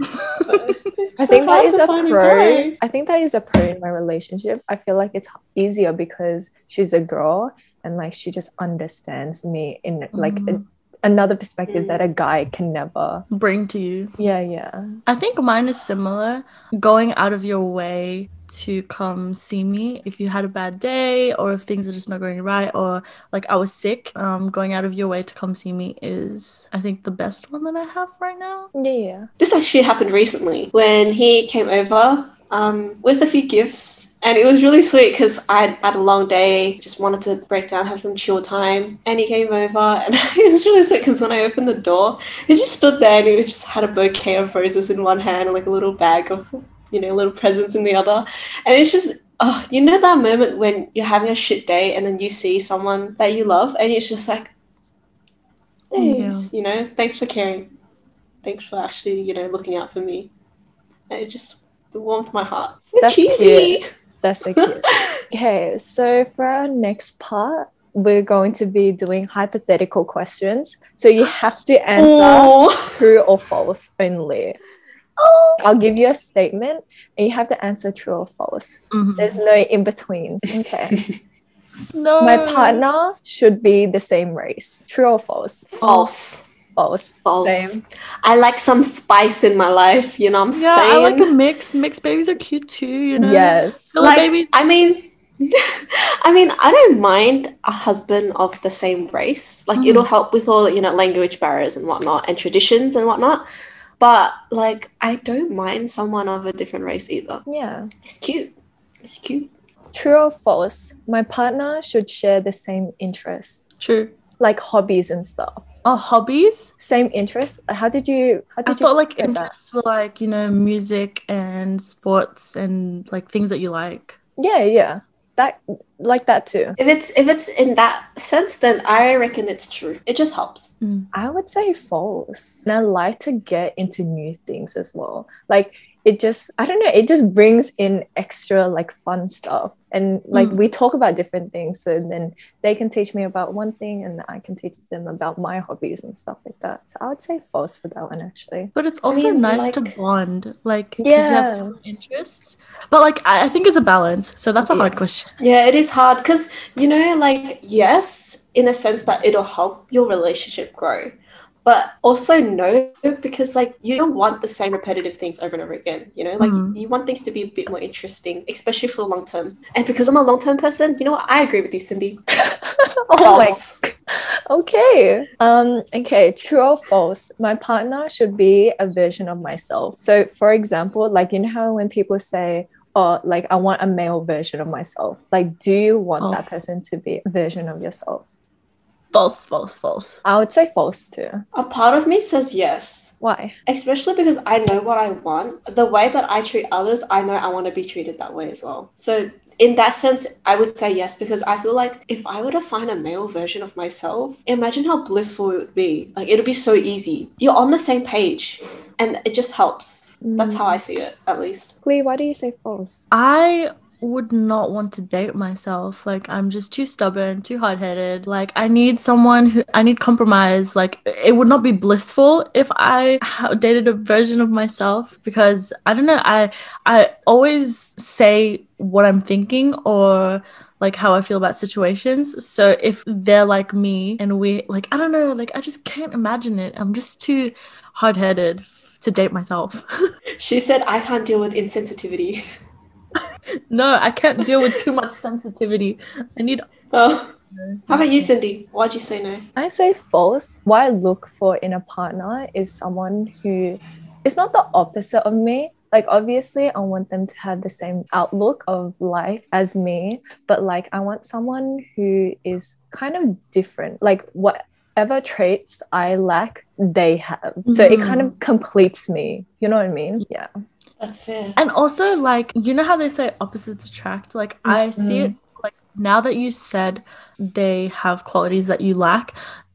I think that is a pro. guy. I think that is a pro in my relationship. I feel like it's easier because she's a girl and like she just understands me in like a-. another perspective Mm. that a guy can never. Bring to you. Yeah, yeah. I think mine is similar. Going out of your way to come see me if you had a bad day or if things are just not going right or like I was sick. Um, going out of your way to come see me is I think the best one that I have right now. Yeah, yeah. This actually happened recently when he came over um, with a few gifts. And it was really sweet because I had a long day, just wanted to break down, have some chill time. And he came over, and it was really sweet because when I opened the door, he just stood there and he just had a bouquet of roses in one hand and like a little bag of, you know, little presents in the other. And it's just, oh, you know, that moment when you're having a shit day and then you see someone that you love, and it's just like, thanks, you know, thanks for caring. Thanks for actually, you know, looking out for me. And it just warmed my heart. So That's cheesy. That's so cute. okay, so for our next part, we're going to be doing hypothetical questions. So you have to answer Oh. true or false only. Oh. I'll give you a statement and you have to answer true or false. Mhm. There's no in between. Okay. No. My partner should be the same race. True or false? False. False. False. Same. I like some spice in my life, you know what I'm saying? Yeah, I like a mix. Mixed babies are cute too, you know. Yes. Little like, baby. I mean, I mean, I don't mind a husband of the same race. Like, Mhm. it'll help with all you know language barriers and whatnot, and traditions and whatnot. But like, I don't mind someone of a different race either. Yeah. It's cute. It's cute. True or false? My partner should share the same interests, True. like hobbies and stuff. Oh, hobbies. Same interests. How did you? How I did you? thought like get that? interests were like you know music and sports and like things that you like. Yeah, yeah. That like that too. If it's if it's in that sense, then I reckon it's true. It just helps. Mm. I would say false. And I like to get into new things as well. Like it just I don't know, it just brings in extra like fun stuff. And like Mm. we talk about different things. So then they can teach me about one thing and I can teach them about my hobbies and stuff like that. So I would say false for that one actually. But it's also mean, nice to bond like- bond, like 'cause you have Yeah. some interests. But like I, I think it's a balance. So that's a hard question. Yeah, it is hard because you know, like yes, in a sense that it'll help your relationship grow, but also no, because like you don't want the same repetitive things over and over again. You know, like Mhm. you want things to be a bit more interesting, especially for long term. And because I'm a long term person, you know what? I agree with you, Cindy. Oh False. Okay. Um, okay, true or false? My partner should be a version of myself. So for example, like you know how when people say, Oh, like I want a male version of myself. Like, do you want that person to be a version of yourself? False, false, false. I would say false too. A part of me says yes, Why? especially because I know what I want. The way that I treat others, I know I want to be treated that way as well. So, in that sense, I would say yes because I feel like if I were to find a male version of myself, imagine how blissful it would be. Like, it would be so easy. You're on the same page, and it just helps. That's mm. how I see it, at least. Lee, why do you say false? I would not want to date myself. Like I'm just too stubborn, too hard-headed. Like I need someone who I need compromise. Like it would not be blissful if I dated a version of myself because I don't know. I I always say what I'm thinking or like how I feel about situations. So if they're like me and we like I don't know, like I just can't imagine it. I'm just too hard-headed to date myself. She said, I can't deal with insensitivity. no, I can't deal with too much sensitivity. I need Oh. How about you, Cindy? Why'd you say no? I say false. What I look for in a partner is someone who is not the opposite of me. Like, obviously, I want them to have the same outlook of life as me, but like, I want someone who is kind of different. Like, whatever traits I lack, they have. So it kind of mm. completes me. You know what I mean? Yeah. That's fair. And also, like, you know how they say opposites attract? Like, I see it, mm-hmm. like, now that you said they have qualities that you lack,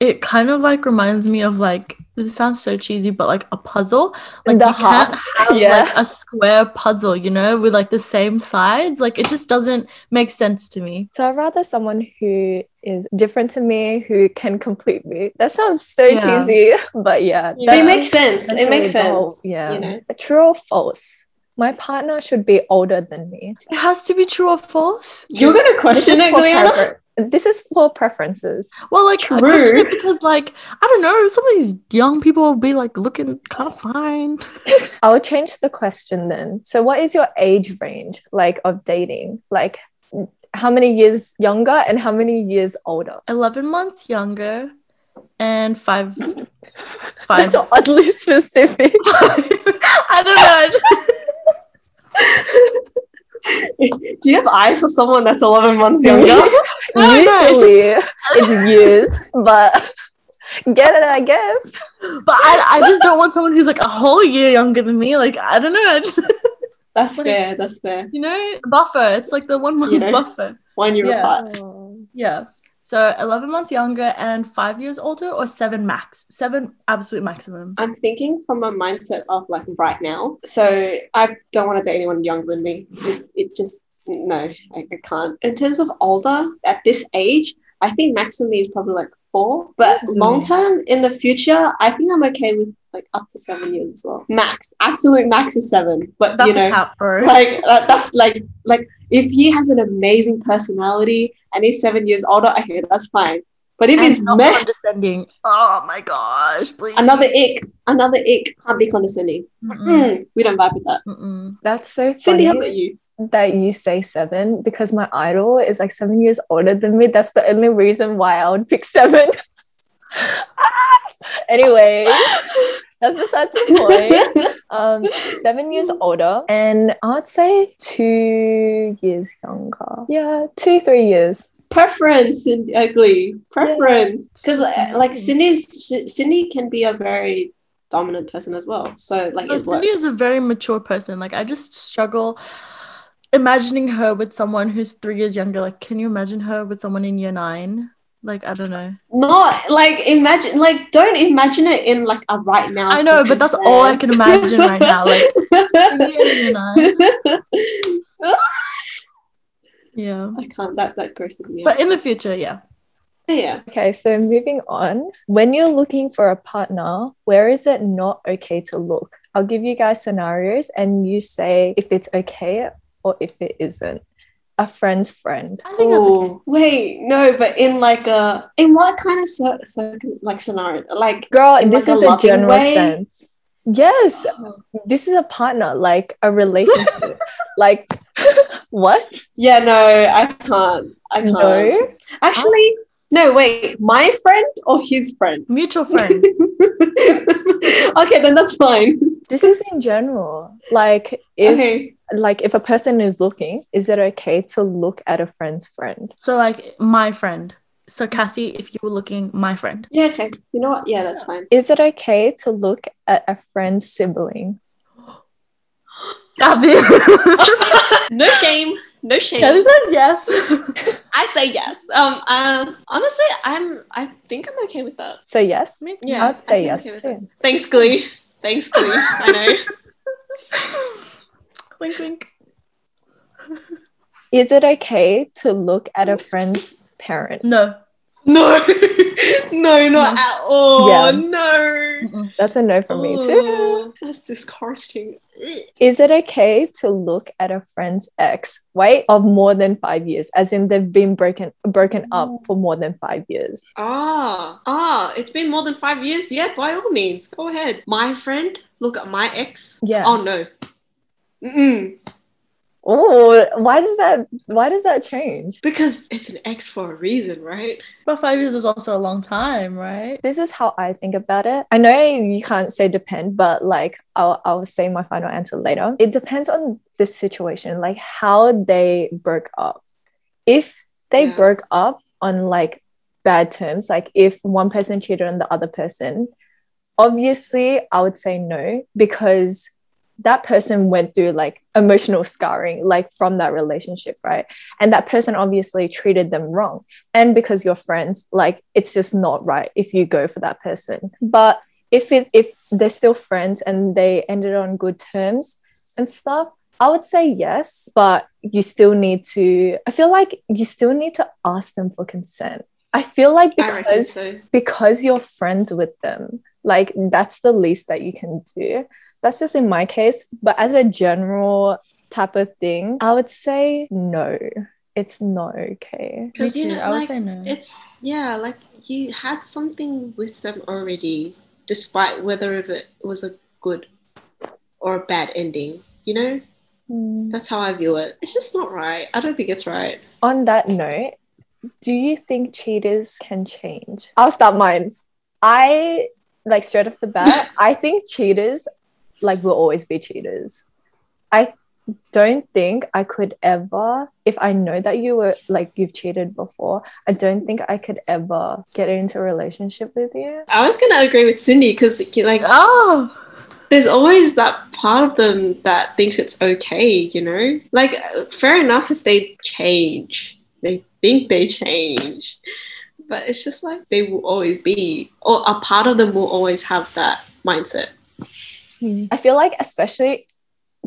it kind of like reminds me of like this sounds so cheesy, but like a puzzle. Like The you can't have yeah. like a square puzzle, you know, with like the same sides. Like it just doesn't make sense to me. So I'd rather someone who is different to me, who can complete me. That sounds so Yeah. cheesy, but yeah. Yeah. It makes sense. It makes definitely the whole- sense. yeah. You know. True or false? My partner should be older than me. It has to be true or false. You're gonna question it, for Gliana? prefer- This is for preferences. Well, like I True. it because like I don't know, some of these young people will be like looking kind of fine. I will change the question then. So, what is your age range like of dating? Like, how many years younger and how many years older? Eleven months younger, and five, five. That's oddly specific. I don't know. Do you have eyes for someone that's 11 months younger? No, no, it's just- Usually, it's years, but get it, I guess. But I, I just don't want someone who's like a whole year younger than me. Like I don't know. I just, That's Like- fair. That's fair. you know, buffer. It's like the one month You know? buffer. One year Yeah. apart. Oh. Yeah. So 11 months younger and five years older, or seven max? Seven absolute maximum. I'm thinking from a mindset of like right now. So I don't want to date anyone younger than me. It, it just no, I, I can't. In terms of older, at this age, I think max for me is probably like four. But Mhm. long term in the future, I think I'm okay with like up to seven years as well. Max, absolute max is seven. But That's you know, a cap, bro. like uh, that's like like if he has an amazing personality and he's seven years older, okay, that's fine. But if And he's not meh, condescending. Oh my gosh, please. another ick, another ick can't be condescending. Mm-mm. Mm, we don't vibe with that. Mm-mm. That's so Cindy, how about you? that you say seven because my idol is like seven years older than me. That's the only reason why I would pick seven. anyway, that's besides the point. Um, seven years older, and I'd say two years younger. Yeah, two, three years. Preference, Cindy, ugly preference. Because Yeah. like Cindy's, Cindy can be a very dominant person as well. So like it Cindy works. is a very mature person. Like I just struggle imagining her with someone who's three years younger. Like, can you imagine her with someone in year nine? Like, I don't know. Not like imagine, like don't imagine it in like a right now. I know, but that's all I can imagine right now, like, Cindy in. Yeah. I can't. That that grosses me out. But in the future, yeah. yeah. Okay, so moving on. When you're looking for a partner, where is it not okay to look? I'll give you guys scenarios and you say if it's okay or if it isn't. A friend's friend. I think that's okay. Wait, no, but in like a in what kind of cir- cir- like scenario? Like Girl, In this like is a loving general way? sense. Yes, oh. this is a partner, like a relationship. like what? yeah, no, I can't. I can't. No. Actually, no. Wait, my friend or his friend? Mutual friend. okay, then that's fine. This is in general. Like if okay. like if a person is looking, is it okay to look at a friend's friend? So, like, my friend. So, Kathy, if you were looking, my friend. Yeah. Okay. You know what? Yeah, that's fine. Is it okay to look at a friend's sibling? Kathy. no shame. No shame. Kathy says yes. I say yes. Um. Um. Honestly, I'm. I think I'm okay with that. So yes, Me? Yeah, I'd say I think I'm yes okay too. Thanks, Glee. Thanks, Glee. I know. wink, wink. Is it okay to look at a friend's parent? No. No, no, not No. at all. Yeah. No. Mm-mm. That's a no for me too. Oh, That's disgusting. Is it okay to look at a friend's ex, wait, of more than five years, as in they've been broken broken up for more than five years? Ah, ah, it's been more than five years. Yeah, by all means, go ahead. My friend, look at my ex. Yeah. Oh no. Mm-mm. Oh, why does that why does that change? Because it's an ex for a reason, right? But five years is also a long time, right? This is how I think about it. I know you can't say depend, but like I'll I'll say my final answer later. It depends on the situation, like how they broke up. If they Yeah. broke up on like bad terms, like if one person cheated on the other person, obviously I would say no because that person went through like emotional scarring like from that relationship right and that person obviously treated them wrong and because you're friends like it's just not right if you go for that person but if it if they're still friends and they ended on good terms and stuff I would say yes, but you still need to, I feel like you still need to ask them for consent. I feel like because so. because you're friends with them, like that's the least that you can do. That's just in my case. But as a general type of thing, I would say no. It's not okay. Me Because you too. know, I would like say no. it's yeah, like you had something with them already, despite whether if it was a good or a bad ending. You know, hmm. that's how I view it. It's just not right. I don't think it's right. On that note, do you think cheaters can change? I'll start mine. I like straight off the bat, I think cheaters like we'll always be cheaters. I don't think I could ever, if I know that you were like you've cheated before, I don't think I could ever get into a relationship with you. I was gonna agree with Cindy because like oh, there's always that part of them that thinks it's okay. You know, like fair enough if they change, they think they change, but it's just like they will always be, or a part of them will always have that mindset. Hmm. I feel like, especially,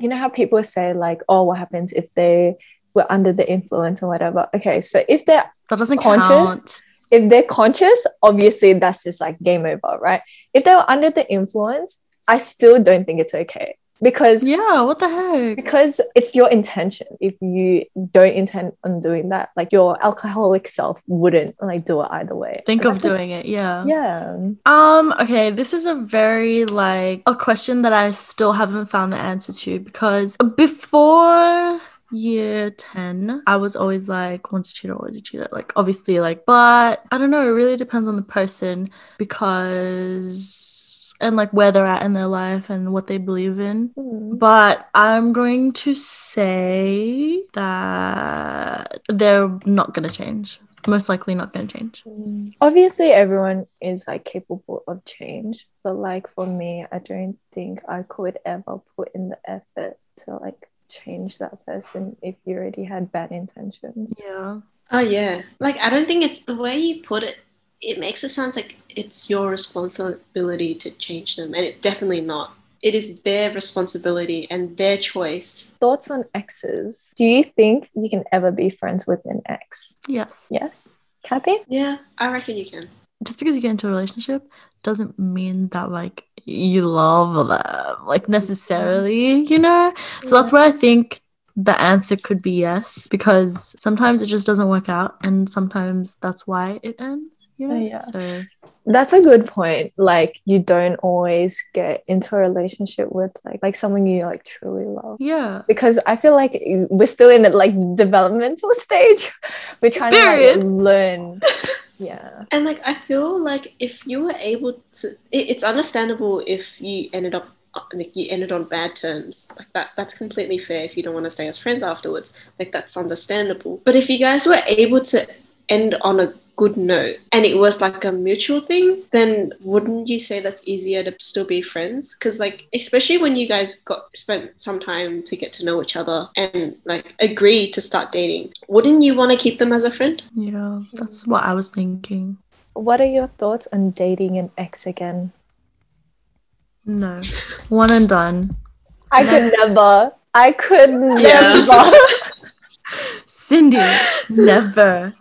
you know, how people say, like, oh, what happens if they were under the influence or whatever? Okay, so if they're that doesn't Conscious? count. if they're conscious, obviously that's just like game over, right? If they were under the influence, I still don't think it's okay because Yeah, what the heck? because it's your intention. If you don't intend on doing that, like your alcoholic self wouldn't like do it either way. Think So of that's just- doing it. Yeah. Yeah. Um, okay, this is a very like a question that I still haven't found the answer to because before year 10, I was always like, once a cheater, always a cheater. Like, obviously, like, but I don't know, it really depends on the person because, and like where they're at in their life and what they believe in. Mm. But I'm going to say that they're not going to change. Most likely not going to change. Mm. Obviously, everyone is like capable of change, but like for me, I don't think I could ever put in the effort to like change that person if you already had bad intentions. Yeah. Oh yeah, like I don't think it's the way you put it. It makes it sound like it's your responsibility to change them, and it's definitely not. It is their responsibility and their choice. Thoughts on exes? Do you think you can ever be friends with an ex? Yes. Yes. Kathy? Yeah, I reckon you can. just because you get into a relationship doesn't mean that like you love them like necessarily you know so that's where i think the answer could be yes because sometimes it just doesn't work out and sometimes that's why it ends you know Yeah. so That's a good point. Like you don't always get into a relationship with like like someone you like truly love. yeah Because I feel like we're still in the like developmental stage. We're trying Period. to like, learn. Yeah. And like I feel like if you were able to, it, it's understandable if you ended up like you ended on bad terms. Like that, that's completely fair. If you don't want to stay as friends afterwards, like that's understandable. But if you guys were able to end on a good note and it was like a mutual thing, then wouldn't you say that's easier to still be friends? Because like especially when you guys got spent some time to get to know each other and like agree to start dating, wouldn't you want to keep them as a friend? yeah that's what i was thinking What are your thoughts on dating an ex again? no one and done I could never. I could Yeah. never. cindy never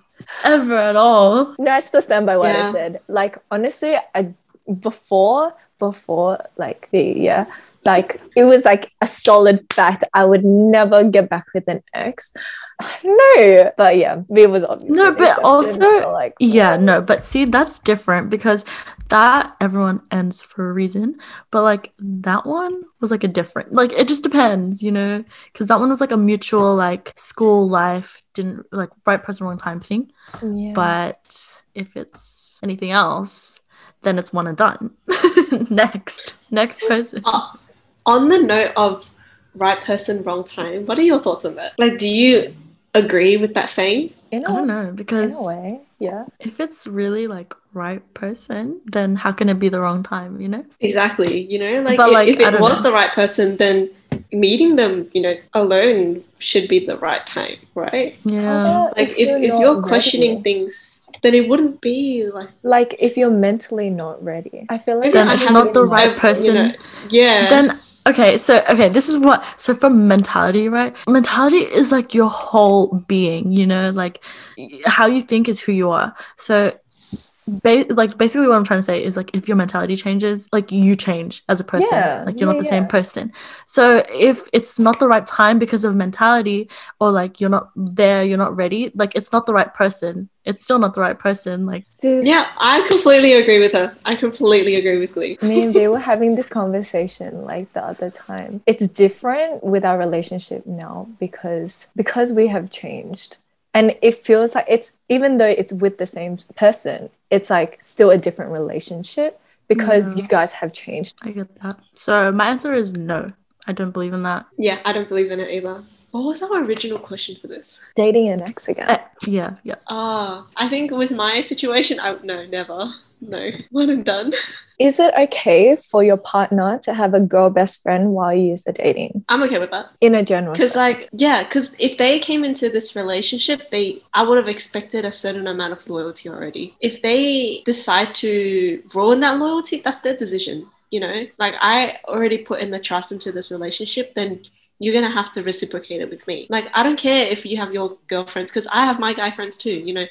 ever at all no, I still stand by what I said. Like honestly, I before before like the yeah, like it was like a solid fact. I would never get back with an ex. No, but yeah, it was obviously No, but also- so, like Yeah, no, but see, that's different because that everyone ends for a reason. But like that one was like a different, like it just depends, you know, because that one was like a mutual, like school life, didn't like right person, wrong time thing. yeah. But if it's anything else, then it's one and done. next, next person. Uh, on the note of right person, wrong time, what are your thoughts on that? Like, do you agree with that saying? in I a, don't know because in a way, yeah. if it's really like right person, then how can it be the wrong time, you know? Exactly. You know, like, But, if, like, if it was know. the right person, then meeting them, you know, alone should be the right time, right? Yeah. Like if, if not you're questioning ready? things, then it wouldn't be like like if you're mentally not ready, I feel like Then it's not the in right mind. I've- you know, person. yeah. Then okay, so okay, this is what so from mentality, right? Mentality is like your whole being, you know, like how you think is who you are. So ba- like basically what I'm trying to say is like if your mentality changes, like you change as a person. Yeah, like you're not yeah, the same person. So if it's not the right time because of mentality or like you're not there, you're not ready, like it's not the right person. It's still not the right person. Like This- yeah, I completely agree with her. I completely agree with Glee. me and they were having this conversation like the other time. It's different with our relationship now because because we have changed. And it feels like it's even though it's with the same person, it's like still a different relationship because Yeah. you guys have changed. I get that. So my answer is no. I don't believe in that. Yeah, I don't believe in it either. What was our original question for this? Dating an ex again. Eh, yeah, yeah. Ah, I think with my situation, I no, never. No, one and done. Is it okay for your partner to have a girl best friend while you are dating? I'm okay with that. In a general Because, like, yeah, because if they came into this relationship, they, I would have expected a certain amount of loyalty already. If they decide to ruin that loyalty, that's their decision. You know, like I already put in the trust into this relationship, then you're gonna have to reciprocate it with me. Like, I don't care if you have your girlfriends, because I have my guy friends too. You know,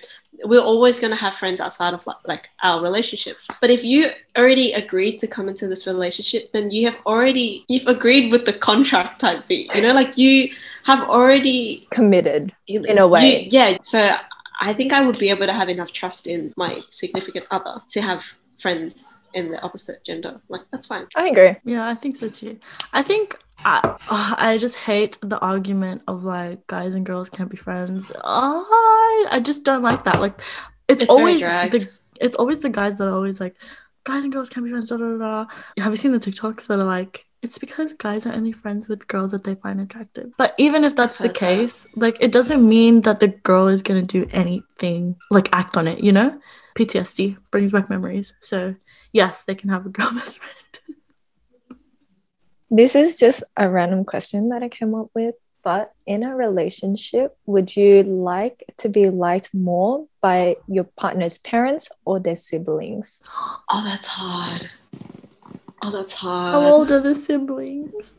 we're always gonna have friends outside of like, like our relationships. But if you already agreed to come into this relationship, then you have already you've agreed with the contract type beat. You know, like you have already committed. in a way. yeah. So I think I would be able to have enough trust in my significant other to have friends in the opposite gender. Like that's fine. I agree. Yeah, I think so too. I think I uh, I just hate the argument of like guys and girls can't be friends. Oh, I just don't like that. Like it's, It's always the it's always the guys that are always like guys and girls can't be friends. Da, da, da. Have you seen the TikToks that are like it's because guys are only friends with girls that they find attractive. But even if that's the heard that. case, like it doesn't mean that the girl is gonna do anything like act on it. You know, PTSD brings back memories. So yes, they can have a girl best friend. This is just a random question that I came up with. But in a relationship, would you like to be liked more by your partner's parents or their siblings? Oh, that's hard. Oh, that's hard. How old are the siblings?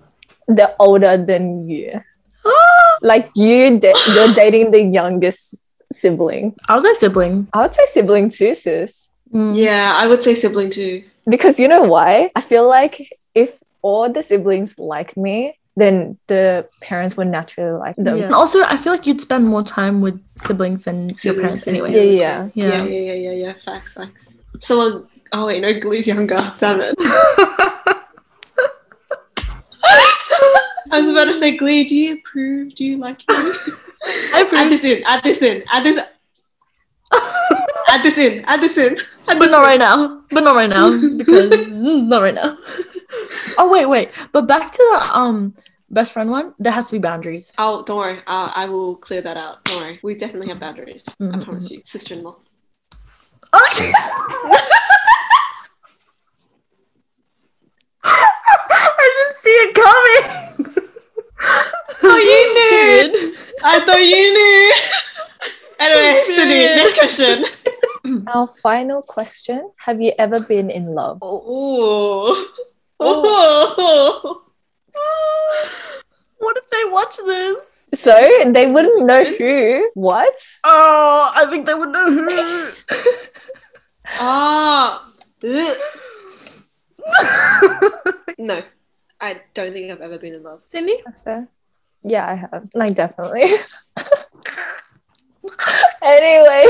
They're older than you. Like you, da- you're dating the youngest sibling. I was a sibling. I would say sibling too, sis. Mm. Yeah, I would say sibling too. Because you know why? I feel like if all the siblings like me, then the parents would naturally like them. Yeah. Also, I feel like you'd spend more time with siblings than your Siblings, parents anyway. Yeah, yeah. Yeah, Yeah. yeah, yeah, yeah, yeah. Facts, facts. So, uh, oh wait, no, Glee's younger. Damn it. I was about to say, Glee, do you approve? Do you like me? I approve. Add this in. Add this in. Add this. Add this in. Add this in. Add but not in. right now. But not right now because not right now. oh wait, wait. But back to the um best friend one. There has to be boundaries. Oh, don't worry. Uh, I will clear that out. Don't worry. We definitely have boundaries. I Mhm, promise you. Sister-in-law. I didn't see it coming. Oh, you knew. I thought you knew. anyway, Cindy, next question. Our final question Have you ever been in love? Oh. Oh. What if they watch this? So they wouldn't know who. What? Oh, I think they would know who. Ah. Ugh. no, I don't think I've ever been in love. Cindy? That's fair. Yeah, I have. Like, definitely. anyway.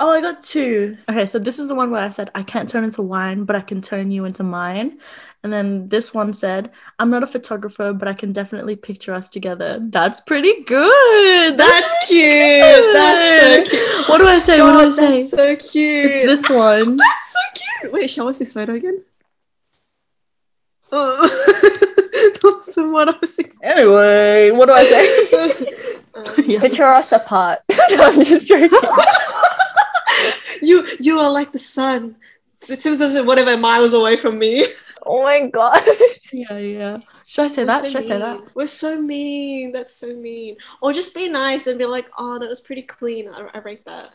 Oh, I got two. Okay, so this is the one where I said I can't turn into wine, but I can turn you into mine. And then this one said, I'm not a photographer, but I can definitely picture us together. That's pretty good. That's cute. That's so cute. What do I say? what do I say? That's so cute. It's this one. That's so cute. Wait, show us this photo again. Oh, awesome. What I was Anyway, what do I say? Um, yeah. Picture us apart. no, I'm just joking. you you are like the sun. It seems as if whatever miles away from me. Oh my god. Yeah, yeah. Should I say We're that? so Should I say that? We're so mean. That's so mean. Or just be nice and be like, oh, that was pretty clean. I, I rate that.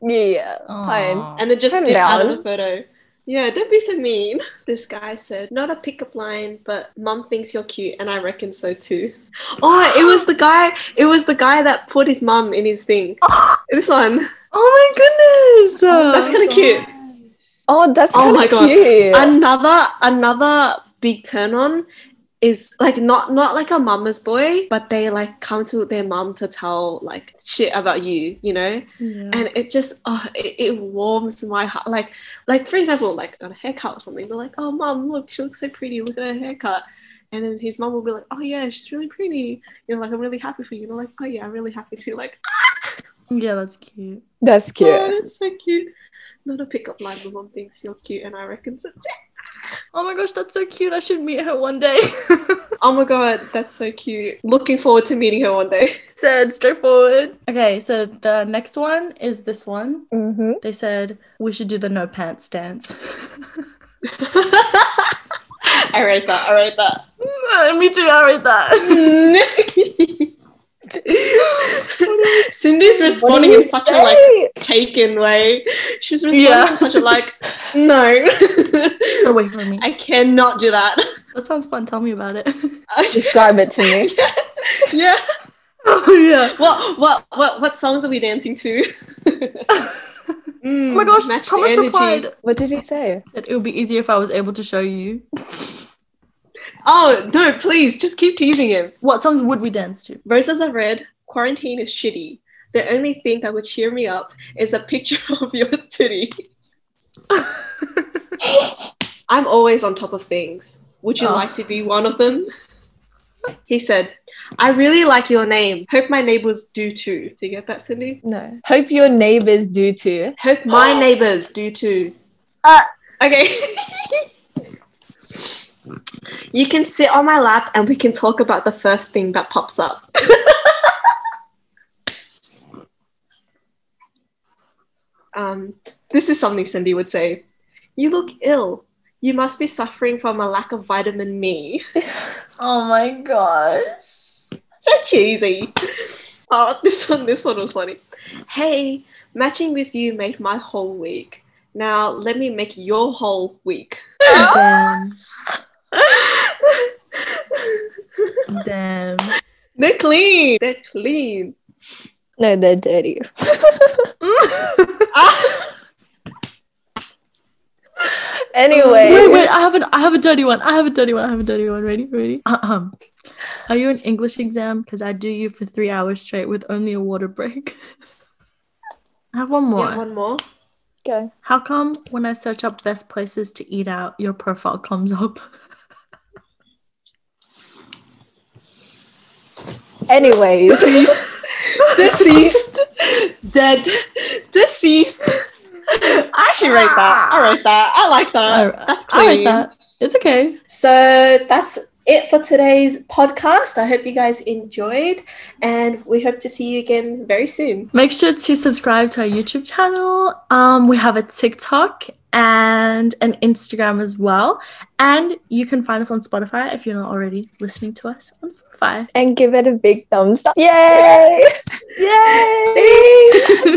yeah, Aw. fine. And then just Turn dip out of the photo. Yeah, don't be so mean. This guy said, not a pickup line, but mum thinks you're cute, and I reckon so too. Oh, it was the guy. It was the guy that put his mum in his thing. This one. Oh my goodness! Oh, that's kind of cute. Oh, that's Oh my God. cute. Another another big turn on is like not not like a mama's boy, but they like come to their mom to tell like shit about you, you know. Yeah. and it just oh it, it warms my heart like like for example like on a haircut or something they're like oh mom look she looks so pretty look at her haircut and then his mom will be like oh yeah she's really pretty you know like i'm really happy for you and I'm like oh yeah i'm really happy too like yeah, that's cute. that's oh cute. that's so cute not a pickup line but mom thinks you're cute and i reckon so too. Oh my gosh, that's so cute. I should meet her one day. oh my god that's so cute looking forward to meeting her one day said straightforward. Okay, so the next one is this one. hmm They said we should do the no pants dance. i read that i read that Me too, I read that. Cindy's responding in such a like say? taken way. She was responding Yeah. in such a like, no, Away from me. I cannot do that. That sounds fun. Tell me about it. Describe it to me. yeah. yeah. oh yeah. What what what what songs are we dancing to? Mm, oh my gosh, match the Thomas energy. replied What did you say? that it would be easier if I was able to show you. Oh no, please just keep teasing him. What songs would we dance to? Roses are red. Quarantine is shitty. The only thing that would cheer me up is a picture of your titty. I'm always on top of things. Would you Oh. like to be one of them? He said, I really like your name. Hope my neighbors do too. Do you get that, Cindy? No. Hope your neighbors do too. Hope my neighbors do too. Ah. Okay. you can sit on my lap and we can talk about the first thing that pops up. um, this is something Cindy would say. You look ill. You must be suffering from a lack of vitamin me. Oh my gosh. so cheesy. Oh, this one, this one was funny. Hey, matching with you made my whole week. Now let me make your whole week. Damn. Damn. They're clean. They're clean. No, they're dirty. Anyway. Wait, wait, I have an I have a dirty one. I have a dirty one. I have a dirty one. Ready? Ready? Um, are you an English exam? Because I do you for three hours straight with only a water break. I have one more. yeah, one more. Go. How come when I search up best places to eat out, your profile comes up? Anyways. Deceased. Dead. Deceased. I actually rate that. I rate that. I like that. That's I like clean. that. It's okay. So that's it for today's podcast. I hope you guys enjoyed, and we hope to see you again very soon. Make sure to subscribe to our YouTube channel. Um, we have a TikTok and an Instagram as well. And you can find us on Spotify if you're not already listening to us on Spotify. and give it a big thumbs up. Yay! Yay!